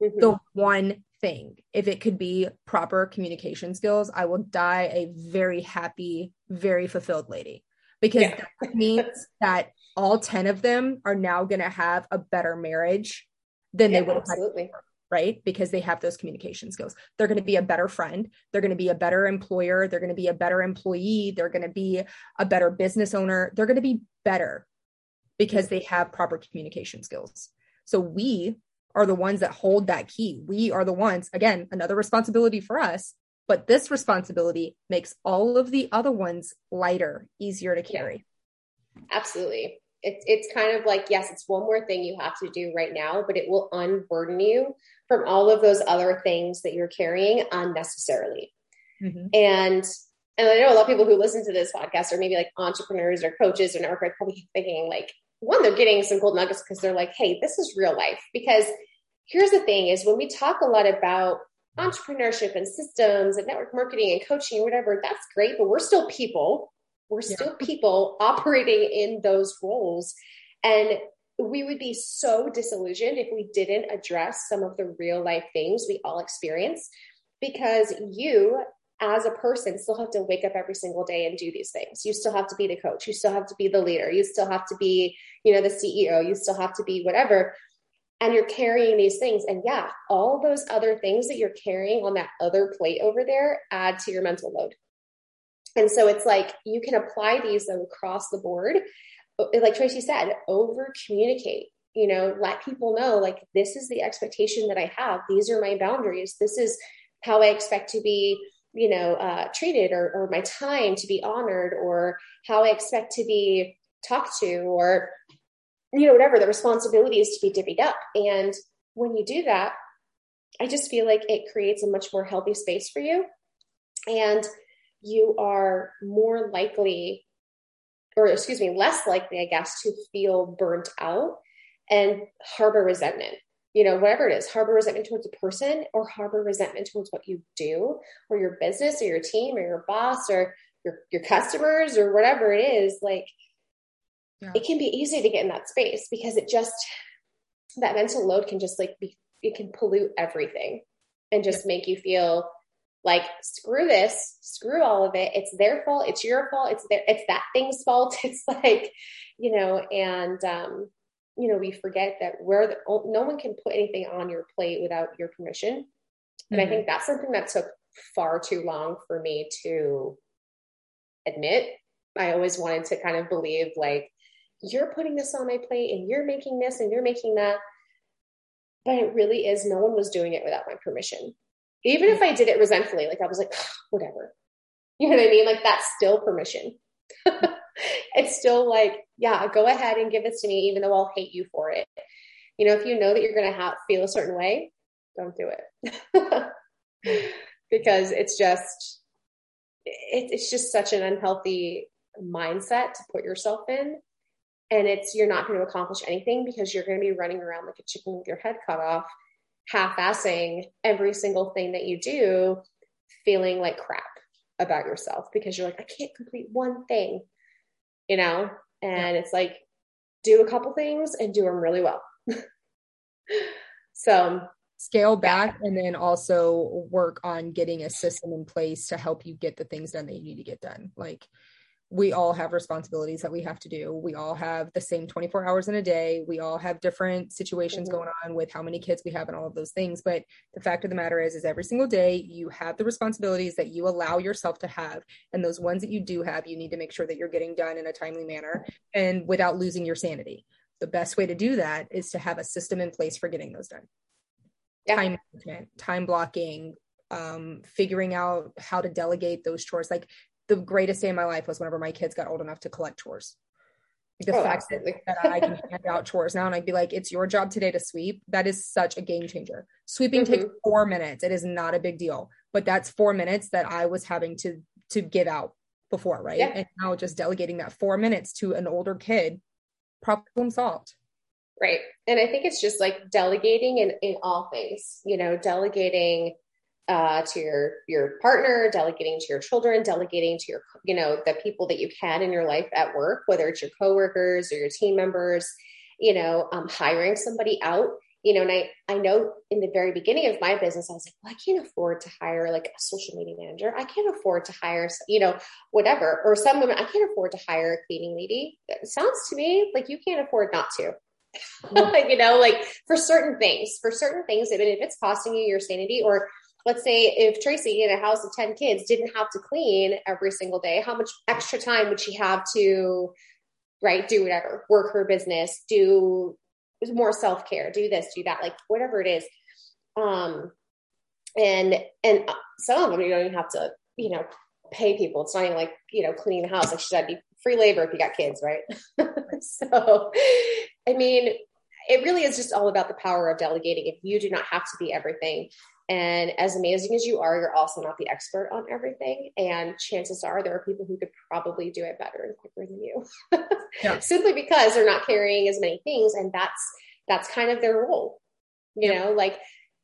mm-hmm. the one thing, if it could be proper communication skills, I will die a very happy, very fulfilled lady because yeah. that means *laughs* that all 10 of them are now going to have a better marriage than yeah, they would have absolutely right? Because they have those communication skills. They're going to be a better friend. They're going to be a better employer. They're going to be a better employee. They're going to be a better business owner. They're going to be better because they have proper communication skills. So we are the ones that hold that key. We are the ones, again, another responsibility for us, but this responsibility makes all of the other ones lighter, easier to carry. Absolutely it's it's kind of like yes it's one more thing you have to do right now but it will unburden you from all of those other things that you're carrying unnecessarily. Mm-hmm. and and i know a lot of people who listen to this podcast are maybe like entrepreneurs or coaches or network probably thinking like one they're getting some gold nuggets because they're like hey this is real life. Because here's the thing is when we talk a lot about entrepreneurship and systems and network marketing and coaching or whatever that's great but we're still people we're still yeah. people operating in those roles. And we would be so disillusioned if we didn't address some of the real life things we all experience because you as a person still have to wake up every single day and do these things. You still have to be the coach. You still have to be the leader. You still have to be you know the ceo you still have to be whatever. And you're carrying these things. And yeah all those other things that you're carrying on that other plate over there add to your mental load and so it's like you can apply these across the board. Like Tracee said, over communicate, you know, let people know like this is the expectation that I have. These are my boundaries. This is how I expect to be, you know, uh, treated or, or my time to be honored or how I expect to be talked to or, you know, whatever the responsibility is to be divvied up. And when you do that, I just feel like it creates a much more healthy space for you. And you are more likely, or excuse me, less likely, I guess, to feel burnt out and harbor resentment. you know, whatever it is, harbor resentment towards a person or harbor resentment towards what you do or your business or your team or your boss or your, your customers or whatever it is, like yeah. it can be easy to get in that space because it just, that mental load can just like be, it can pollute everything and just yeah. make you feel like screw this screw all of it. It's their fault it's your fault it's their it's that thing's fault. *laughs* It's like you know and um you know we forget that we're the, no one can put anything on your plate without your permission. And mm-hmm. i think that's something that took far too long for me to admit. I always wanted to kind of believe like you're putting this on my plate and you're making this and you're making that. But it really is no one was doing it without my permission even if I did it resentfully, like I was like, whatever. You know what I mean? Like that's still permission. *laughs* it's still like, yeah, go ahead and give this to me, even though I'll hate you for it. You know, if you know that you're going to have feel a certain way, don't do it *laughs* because it's just, it, it's just such an unhealthy mindset to put yourself in. And it's, you're not going to accomplish anything because you're going to be running around like a chicken with your head cut off half-assing every single thing that you do feeling like crap about yourself because you're like i can't complete one thing you know and yeah. it's like do a couple things and do them really well *laughs* so scale back yeah. and then also work on getting a system in place to help you get the things done that you need to get done like we all have responsibilities that we have to do. We all have the same 24 hours in a day. We all have different situations mm-hmm. going on with how many kids we have and all of those things. But the fact of the matter is, is every single day you have the responsibilities that you allow yourself to have. And those ones that you do have, you need to make sure that you're getting done in a timely manner and without losing your sanity. The best way to do that is to have a system in place for getting those done. Yeah. Time management, time blocking, um, figuring out how to delegate those chores. Like the greatest day of my life was whenever my kids got old enough to collect chores. the oh, fact that, that, I can *laughs* hand out chores now and I'd be like, it's your job today to sweep. That is such a game changer. Sweeping mm-hmm. takes four minutes. It is not a big deal, but that's four minutes that I was having to to give out before, right? Yeah. And now just delegating that four minutes to an older kid, problem solved. Right. And I think it's just like delegating in, in all things, you know, delegating uh, to your your partner, delegating to your children, delegating to your you know the people that you can in your life at work, whether it's your coworkers or your team members, you know, um, hiring somebody out. You know, and I I know in the very beginning of my business, I was like, well, I can't afford to hire like a social media manager. I can't afford to hire, you know, whatever. Or some women, I can't afford to hire a cleaning lady. It sounds to me like you can't afford not to. *laughs* you know, like for certain things, for certain things, even if it's costing you your sanity or let's say if Tracee in a house of 10 kids didn't have to clean every single day, how much extra time would she have to, right, do whatever, work her business, do more self care, do this, do that, like whatever it is. Um, and, and some of them you don't even have to, you know, pay people. It's not even like, you know, cleaning the house. Like she said, be free labor if you got kids, right? *laughs* so, I mean, it really is just all about the power of delegating. If you do not have to be everything, and as amazing as you are, you're also not the expert on everything. And chances are there are people who could probably do it better and quicker than you. *laughs* yeah. Simply because they're not carrying as many things. And that's that's kind of their role. You yeah. know, like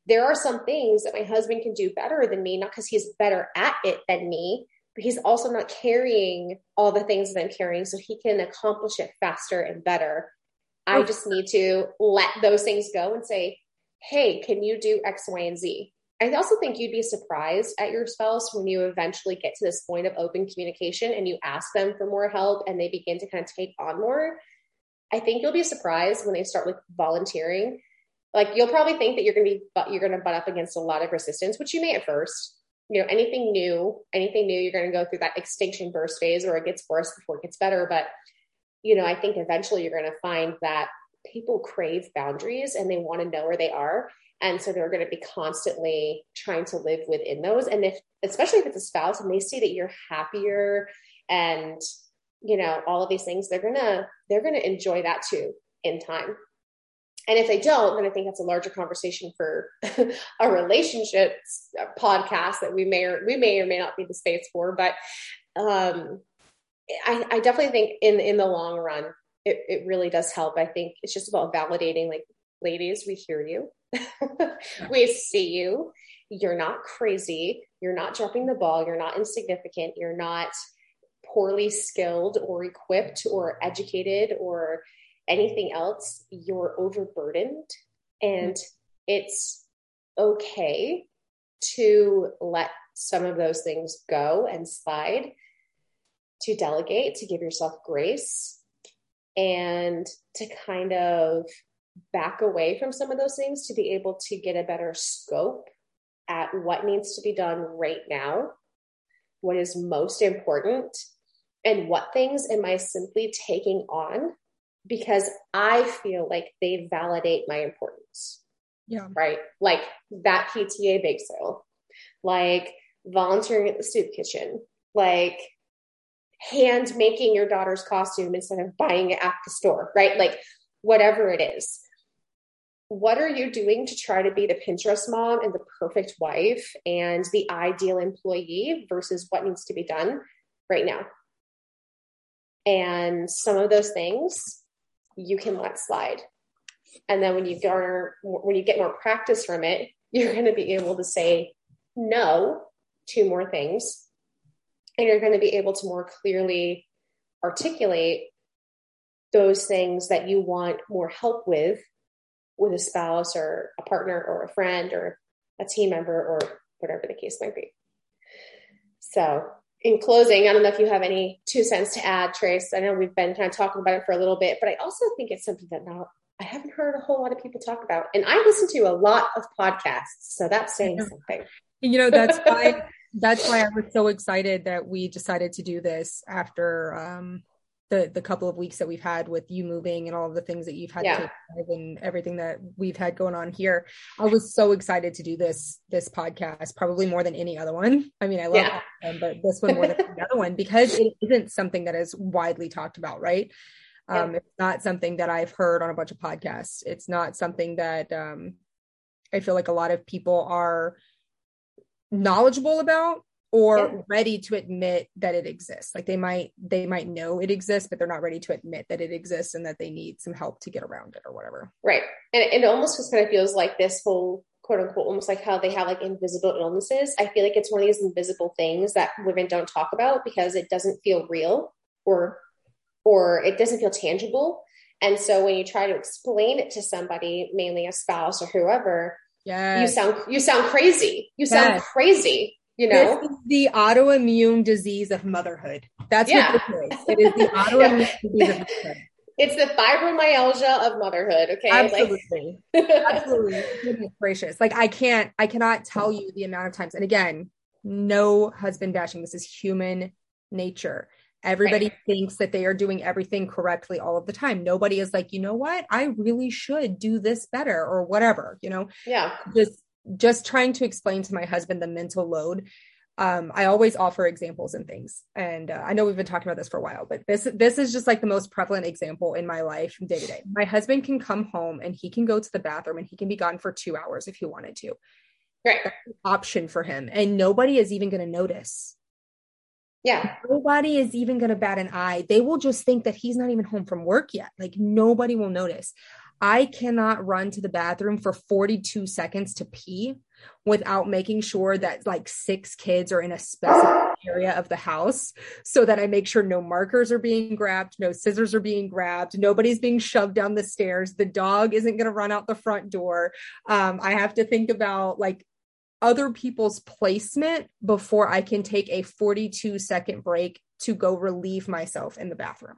there are some things that my husband can do better than me, not because he's better at it than me, but he's also not carrying all the things that I'm carrying, so he can accomplish it faster and better. I oh. just need to let those things go and say, hey, can you do X, Y, and Z? I also think you'd be surprised at your spouse when you eventually get to this point of open communication and you ask them for more help and they begin to kind of take on more. I think you'll be surprised when they start like volunteering. Like you'll probably think that you're going to be, but you're going to butt up against a lot of resistance, which you may at first. You know, anything new, anything new, you're going to go through that extinction burst phase where it gets worse before it gets better. But, you know, I think eventually you're going to find that people crave boundaries and they want to know where they are. And so they're going to be constantly trying to live within those. And if especially if it's a spouse and they see that you're happier and you know all of these things they're going to they're going to enjoy that too in time. And if they don't then i think that's a larger conversation for *laughs* a relationships podcast that we may or we may or may not be the space for. But um I, I definitely think in in the long run it, it really does help. I think it's just about validating like, ladies, we hear you. *laughs* we see you. You're not crazy. You're not dropping the ball. You're not insignificant. You're not poorly skilled or equipped or educated or anything else. You're overburdened. And it's okay to let some of those things go and slide, to delegate, to give yourself grace, and to kind of back away from some of those things to be able to get a better scope at what needs to be done right now, what is most important, and what things am I simply taking on because I feel like they validate my importance. Yeah. Right. Like that PTA bake sale, like volunteering at the soup kitchen, like hand making your daughter's costume instead of buying it at the store, right? Like whatever it is. What are you doing to try to be the Pinterest mom and the perfect wife and the ideal employee versus what needs to be done right now? And some of those things you can let slide. And then when you garner, when you get more practice from it, you're going to be able to say no to more things. And you're going to be able to more clearly articulate those things that you want more help with, with a spouse or a partner or a friend or a team member or whatever the case might be. So, in closing, I don't know if you have any two cents to add, Trace. I know we've been kind of talking about it for a little bit, but I also think it's something that now I haven't heard a whole lot of people talk about. And I listen to a lot of podcasts, so that's saying something. You know, that's why that's why I was so excited that we decided to do this after um the the couple of weeks that we've had with you moving and all of the things that you've had yeah. and everything that we've had going on here. I was so excited to do this this podcast, probably more than any other one. I mean, I love yeah. them, but this one more than the other one because it isn't something that is widely talked about, right? Um, yeah. It's not something that I've heard on a bunch of podcasts. It's not something that um, I feel like a lot of people are knowledgeable about or yeah. ready to admit that it exists. Like they might they might know it exists but they're not ready to admit that it exists and that they need some help to get around it or whatever. Right. And it almost just kind of feels like this whole quote unquote almost like how they have like invisible illnesses. I feel like it's one of these invisible things that women don't talk about because it doesn't feel real or or it doesn't feel tangible. And so when you try to explain it to somebody mainly a spouse or whoever yeah you sound you sound crazy. You sound yes. crazy you know? the autoimmune disease of motherhood. That's yeah. what this is. It is the *laughs* autoimmune disease of motherhood. It's the fibromyalgia of motherhood okay? Absolutely. Like- *laughs* absolutely. Goodness gracious. Like i can't i cannot tell you the amount of times. And again no husband bashing. This is human nature everybody right. thinks that they are doing everything correctly all of the time nobody is like you know what i really should do this better or whatever you know yeah just just trying to explain to my husband the mental load um, I always offer examples and things, and uh, I know we've been talking about this for a while, but this this is just like the most prevalent example in my life day to day. My husband can come home and he can go to the bathroom and he can be gone for two hours if he wanted to. Right, option for him, and nobody is even going to notice. Yeah, nobody is even going to bat an eye. They will just think that he's not even home from work yet. Like nobody will notice. I cannot run to the bathroom for 42 seconds to pee without making sure that like six kids are in a specific area of the house so that I make sure no markers are being grabbed, no scissors are being grabbed, nobody's being shoved down the stairs, the dog isn't going to run out the front door. Um, I have to think about like other people's placement before I can take a 42 second break to go relieve myself in the bathroom.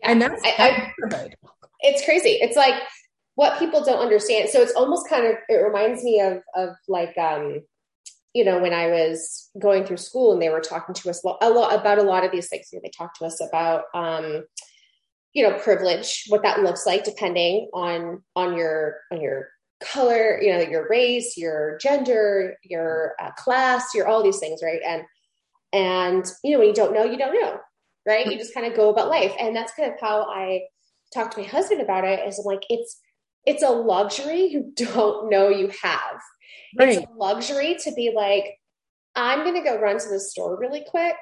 Yeah, and that's I, I, it's crazy. It's like what people don't understand. So it's almost kind of it reminds me of of like um you know when I was going through school and they were talking to us a lot about a lot of these things. You know, they talked to us about um you know privilege, what that looks like depending on on your on your color, you know, your race, your gender, your uh, class, your all these things, right? And and you know when you don't know, you don't know, right? You just kind of go about life, and that's kind of how I talk to my husband about it is like it's it's a luxury you *laughs* don't know you have. Right. It's a luxury to be like, I'm gonna go run to the store really quick.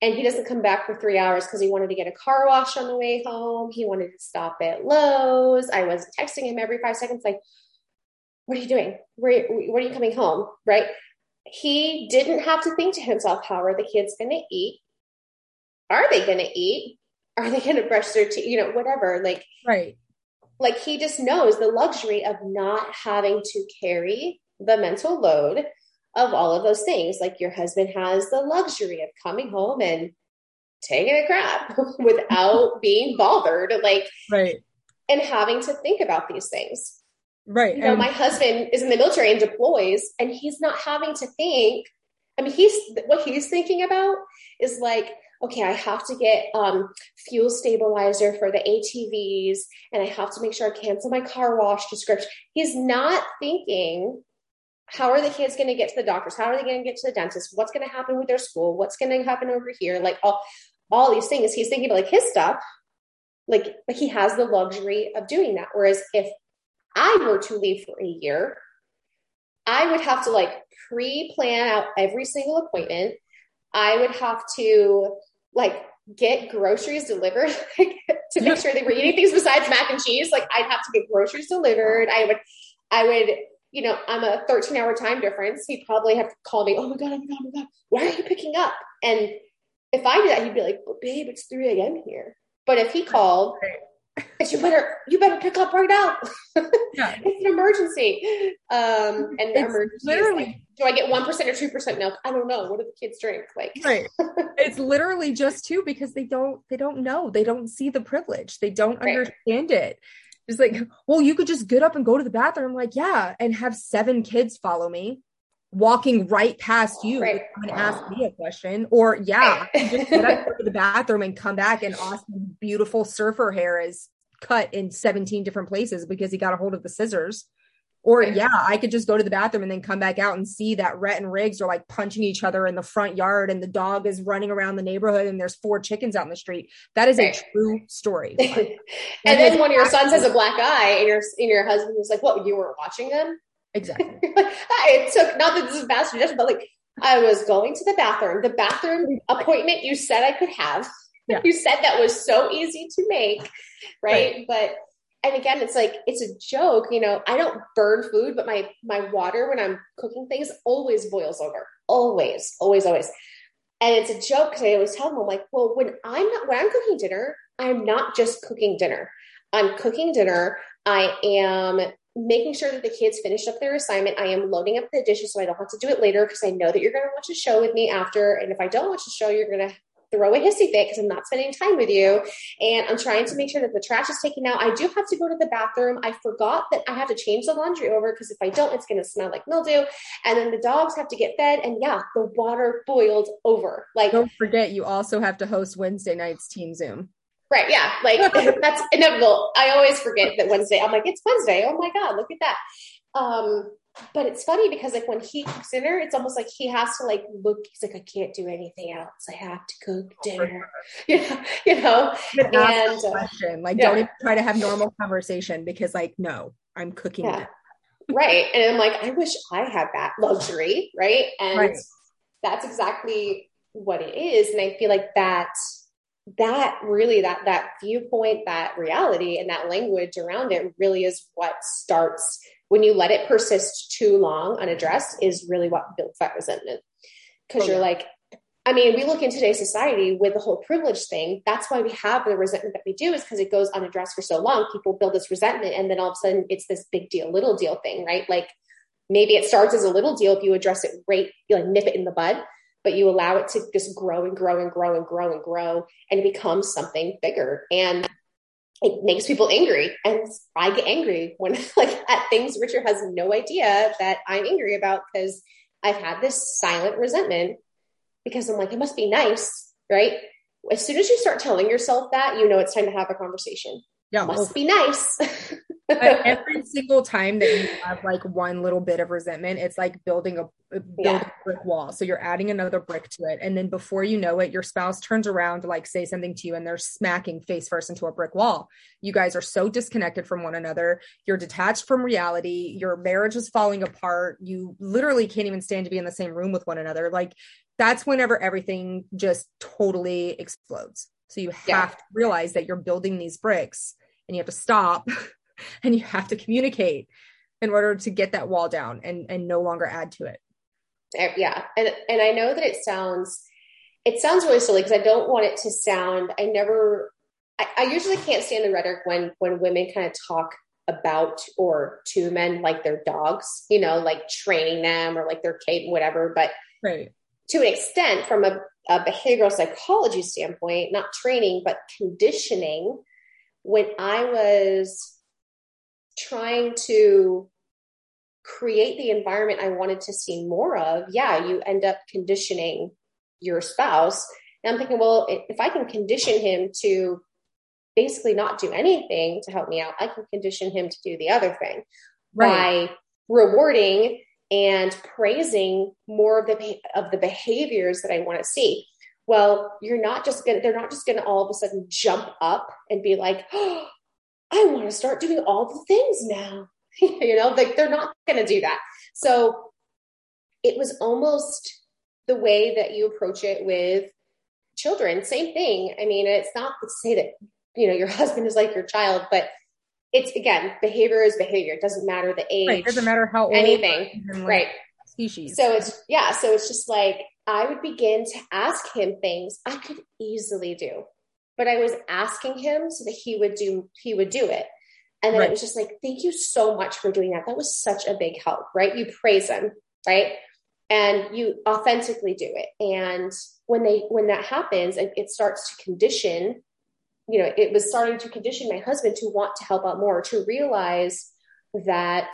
And he doesn't come back for three hours because he wanted to get a car wash on the way home. He wanted to stop at Lowe's. I was texting him every five seconds, like, what are you doing? Where, when are you coming home? Right. He didn't have to think to himself, how are the kids going to eat? Are they going to eat? Are they going to brush their teeth? You know, whatever. Like, right. Like he just knows the luxury of not having to carry the mental load of all of those things. Like your husband has the luxury of coming home and taking a crap *laughs* without *laughs* being bothered. Like, right. And having to think about these things. Right. You know, and- my husband is in the military and deploys, and he's not having to think. I mean, he's what he's thinking about is like, okay, I have to get um, fuel stabilizer for the ATVs, and I have to make sure I cancel my car wash description. He's not thinking, how are the kids going to get to the doctors? How are they going to get to the dentist? What's going to happen with their school? What's going to happen over here? Like all, all these things. He's thinking about like his stuff. Like, like he has the luxury of doing that. Whereas if I were to leave for a year, I would have to like pre plan out every single appointment. I would have to like get groceries delivered *laughs* to make sure they were eating things besides mac and cheese. Like I'd have to get groceries delivered. I would, I would, you know, I'm a 13 hour time difference. He'd probably have to call me, oh my God, oh my God, oh my God, why are you picking up? And if I did that, he'd be like, well, babe, it's 3 a.m. here. But if he called, you better you better pick up right now. Yeah. *laughs* it's an emergency. Um, and the emergency literally like, do I get one percent or two percent milk? I don't know. What do the kids drink? Like right. *laughs* it's literally just two because they don't they don't know. They don't see the privilege. They don't right. understand it. It's like, well, you could just get up and go to the bathroom. like, yeah, and have seven kids follow me walking right past you right. and ask me a question or yeah just get up to the bathroom and come back and Austin's beautiful surfer hair is cut in 17 different places because he got a hold of the scissors or right. yeah i could just go to the bathroom and then come back out and see that rhett and riggs are like punching each other in the front yard and the dog is running around the neighborhood and there's four chickens out in the street that is right. a true story *laughs* and, and then when your son has a black eye and your and your husband was like what you weren't watching them Exactly. *laughs* it took not that this is bad suggestion, but like I was going to the bathroom. The bathroom appointment you said I could have. Yeah. You said that was so easy to make, *laughs* right? right? But and again, it's like it's a joke, you know. I don't burn food, but my my water when I'm cooking things always boils over, always, always, always. And it's a joke because I always tell them, I'm like, well, when I'm not when I'm cooking dinner, I'm not just cooking dinner. I'm cooking dinner. I am making sure that the kids finish up their assignment. I am loading up the dishes so I don't have to do it later because I know that you're going to watch a show with me after. And if I don't watch the show, you're going to throw a hissy fit because I'm not spending time with you. And I'm trying to make sure that the trash is taken out. I do have to go to the bathroom. I forgot that I have to change the laundry over because if I don't, it's going to smell like mildew. And then the dogs have to get fed. And yeah, the water boiled over. Like, don't forget, you also have to host Wednesday night's team Zoom. Right. Yeah. Like *laughs* that's inevitable. I always forget that Wednesday. I'm like, it's Wednesday. Oh my God, look at that. Um, but it's funny because like when he cooks dinner, it's almost like he has to like look. He's like, I can't do anything else. I have to cook dinner. *laughs* you know, you know. And uh, like, yeah. don't even try to have normal conversation because like, no, I'm cooking. Yeah. right. And I'm like, I wish I had that luxury. Right. And right. that's exactly what it is. And I feel like that that really that that viewpoint that reality and that language around it really is what starts when you let it persist too long unaddressed is really what builds that resentment. Because oh, you're yeah. like i mean we look in today's society with the whole privilege thing. That's why we have the resentment that we do is because it goes unaddressed for so long. People build this resentment and then all of a sudden it's this big deal little deal thing right? Like maybe it starts as a little deal if you address it right you like nip it in the bud but you allow it to just grow and grow and grow and grow and grow and it becomes something bigger. And it makes people angry. And i get angry when *laughs* like at things richard has no idea that i'm angry about because i've had this silent resentment because i'm like it must be nice right? As soon as you start telling yourself that you know it's time to have a conversation. Yeah, must well, be nice *laughs* every single time that you have like one little bit of resentment, it's like building a, building yeah. a brick wall. So you're adding another brick to it. And then before you know it, your spouse turns around to like say something to you and they're smacking face first into a brick wall. You guys are so disconnected from one another. You're detached from reality. Your marriage is falling apart. You literally can't even stand to be in the same room with one another. Like that's whenever everything just totally explodes. So you have yeah. to realize that you're building these bricks and you have to stop *laughs* *laughs* and you have to communicate in order to get that wall down and and no longer add to it. Eh, yeah. And and i know that it sounds it sounds really silly because i don't want it to sound i never I, I usually can't stand the rhetoric when when women kind of talk about or to men like their dogs you know like training them or like their kid whatever. But right. to an extent from a, a behavioral psychology standpoint not training but conditioning when i was trying to create the environment I wanted to see more of, yeah, you end up conditioning your spouse. And I'm thinking, well, if I can condition him to basically not do anything to help me out, I can condition him to do the other thing right. by rewarding and praising more of the of the behaviors that I want to see. Well, you're not just gonna they're not just gonna all of a sudden jump up and be like, *gasps* oh, I want to start doing all the things now. *laughs* you know, like they're not going to do that. So it was almost the way that you approach it with children. Same thing. I mean, it's not to say that, you know, your *laughs* husband is like your child, but it's again, behavior is behavior. It doesn't matter the age. Right. It doesn't matter how old anything. right. Species. So it's yeah. So it's just like I would begin to ask him things I could easily do but I was asking him so that he would do he would do it. And then right. it was just like, thank you so much for doing that. That was such a big help, right? You praise him, right? And you authentically do it. And when they when that happens, it, it starts to condition, you know, it was starting to condition my husband to want to help out more, to realize that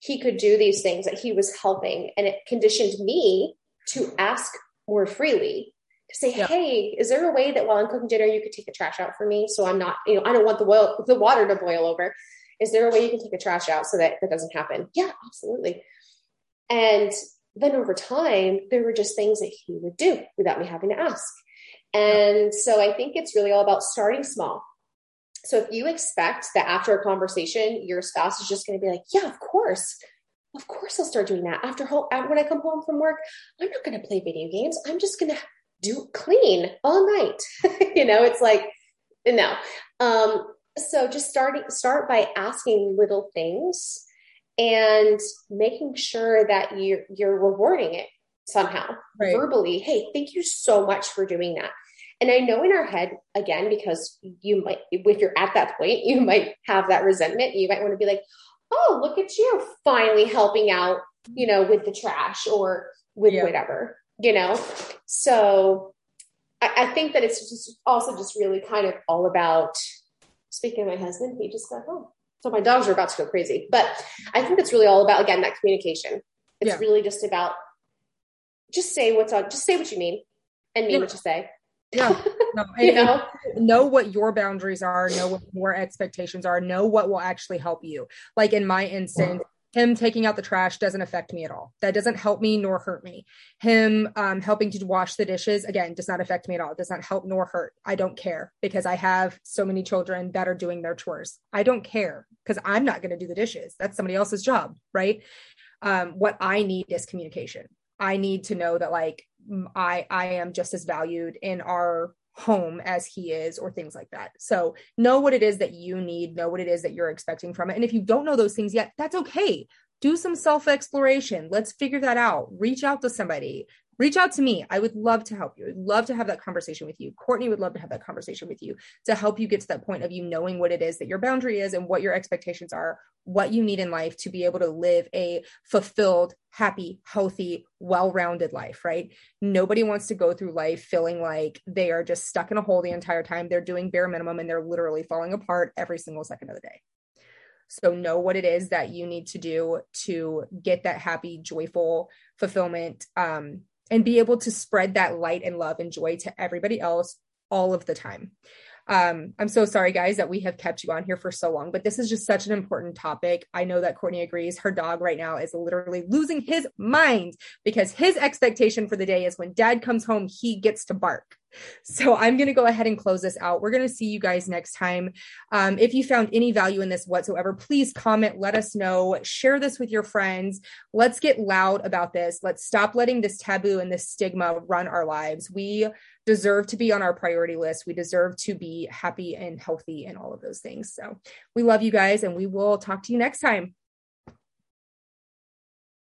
he could do these things, that he was helping. And it conditioned me to ask more freely to say, yeah. hey, is there a way that while I'm cooking dinner, you could take the trash out for me? So I'm not, you know, I don't want the boil, the water to boil over. Is there a way you can take the trash out so that that doesn't happen? Yeah, absolutely. And then over time, there were just things that he would do without me having to ask. And so I think it's really all about starting small. So if you expect that after a conversation, your spouse is just going to be like, yeah, of course. Of course, I'll start doing that. After home, when I come home from work, I'm not going to play video games. I'm just going to do clean all night. *laughs* you know, it's like, no. Um, so just starting, start by asking little things and making sure that you're, you're rewarding it somehow right. verbally. Hey, thank you so much for doing that. And I know in our head, again, because you might, if you're at that point, you might have that resentment. You might want to be like, oh, look at you finally helping out, you know, with the trash or with yeah. whatever you know? So I, I, think that it's just also just really kind of all about speaking of my husband, he just got home. So my dogs are about to go crazy. But I think it's really all about again that communication. It's yeah. really just about just say what's on just say what you mean and mean yeah. what you say. Yeah. No, *laughs* you know? know what your boundaries are, know what your expectations are, know what will actually help you. Like in my instance, him taking out the trash doesn't affect me at all. That doesn't help me nor hurt me. Him um, helping to wash the dishes, again, does not affect me at all. It does not help nor hurt. I don't care because I have so many children that are doing their chores. I don't care because I'm not going to do the dishes. That's somebody else's job, right? Um, what I need is communication. I need to know that like I I am just as valued in our home as he is or things like that. So know what it is that you need, know what it is that you're expecting from it. And if you don't know those things yet, that's okay. Do some self exploration. Let's figure that out. Reach out to somebody reach out to me. I would love to help you. I'd love to have that conversation with you. Courtney would love to have that conversation with you to help you get to that point of you knowing what it is that your boundary is and what your expectations are, what you need in life to be able to live a fulfilled, happy, healthy, well rounded life, right? Nobody wants to go through life feeling like they are just stuck in a hole the entire time. They're doing bare minimum and they're literally falling apart every single second of the day. So know what it is that you need to do to get that happy, joyful fulfillment um, and be able to spread that light and love and joy to everybody else all of the time. Um, I'm so sorry, guys, that we have kept you on here for so long, but this is just such an important topic. I know that Courtney agrees. Her dog right now is literally losing his mind because his expectation for the day is when dad comes home, he gets to bark. So I'm going to go ahead and close this out. We're going to see you guys next time. Um, if you found any value in this whatsoever, please comment, let us know, share this with your friends. Let's get loud about this. Let's stop letting this taboo and this stigma run our lives. We deserve to be on our priority list. We deserve to be happy and healthy and all of those things. So we love you guys and we will talk to you next time.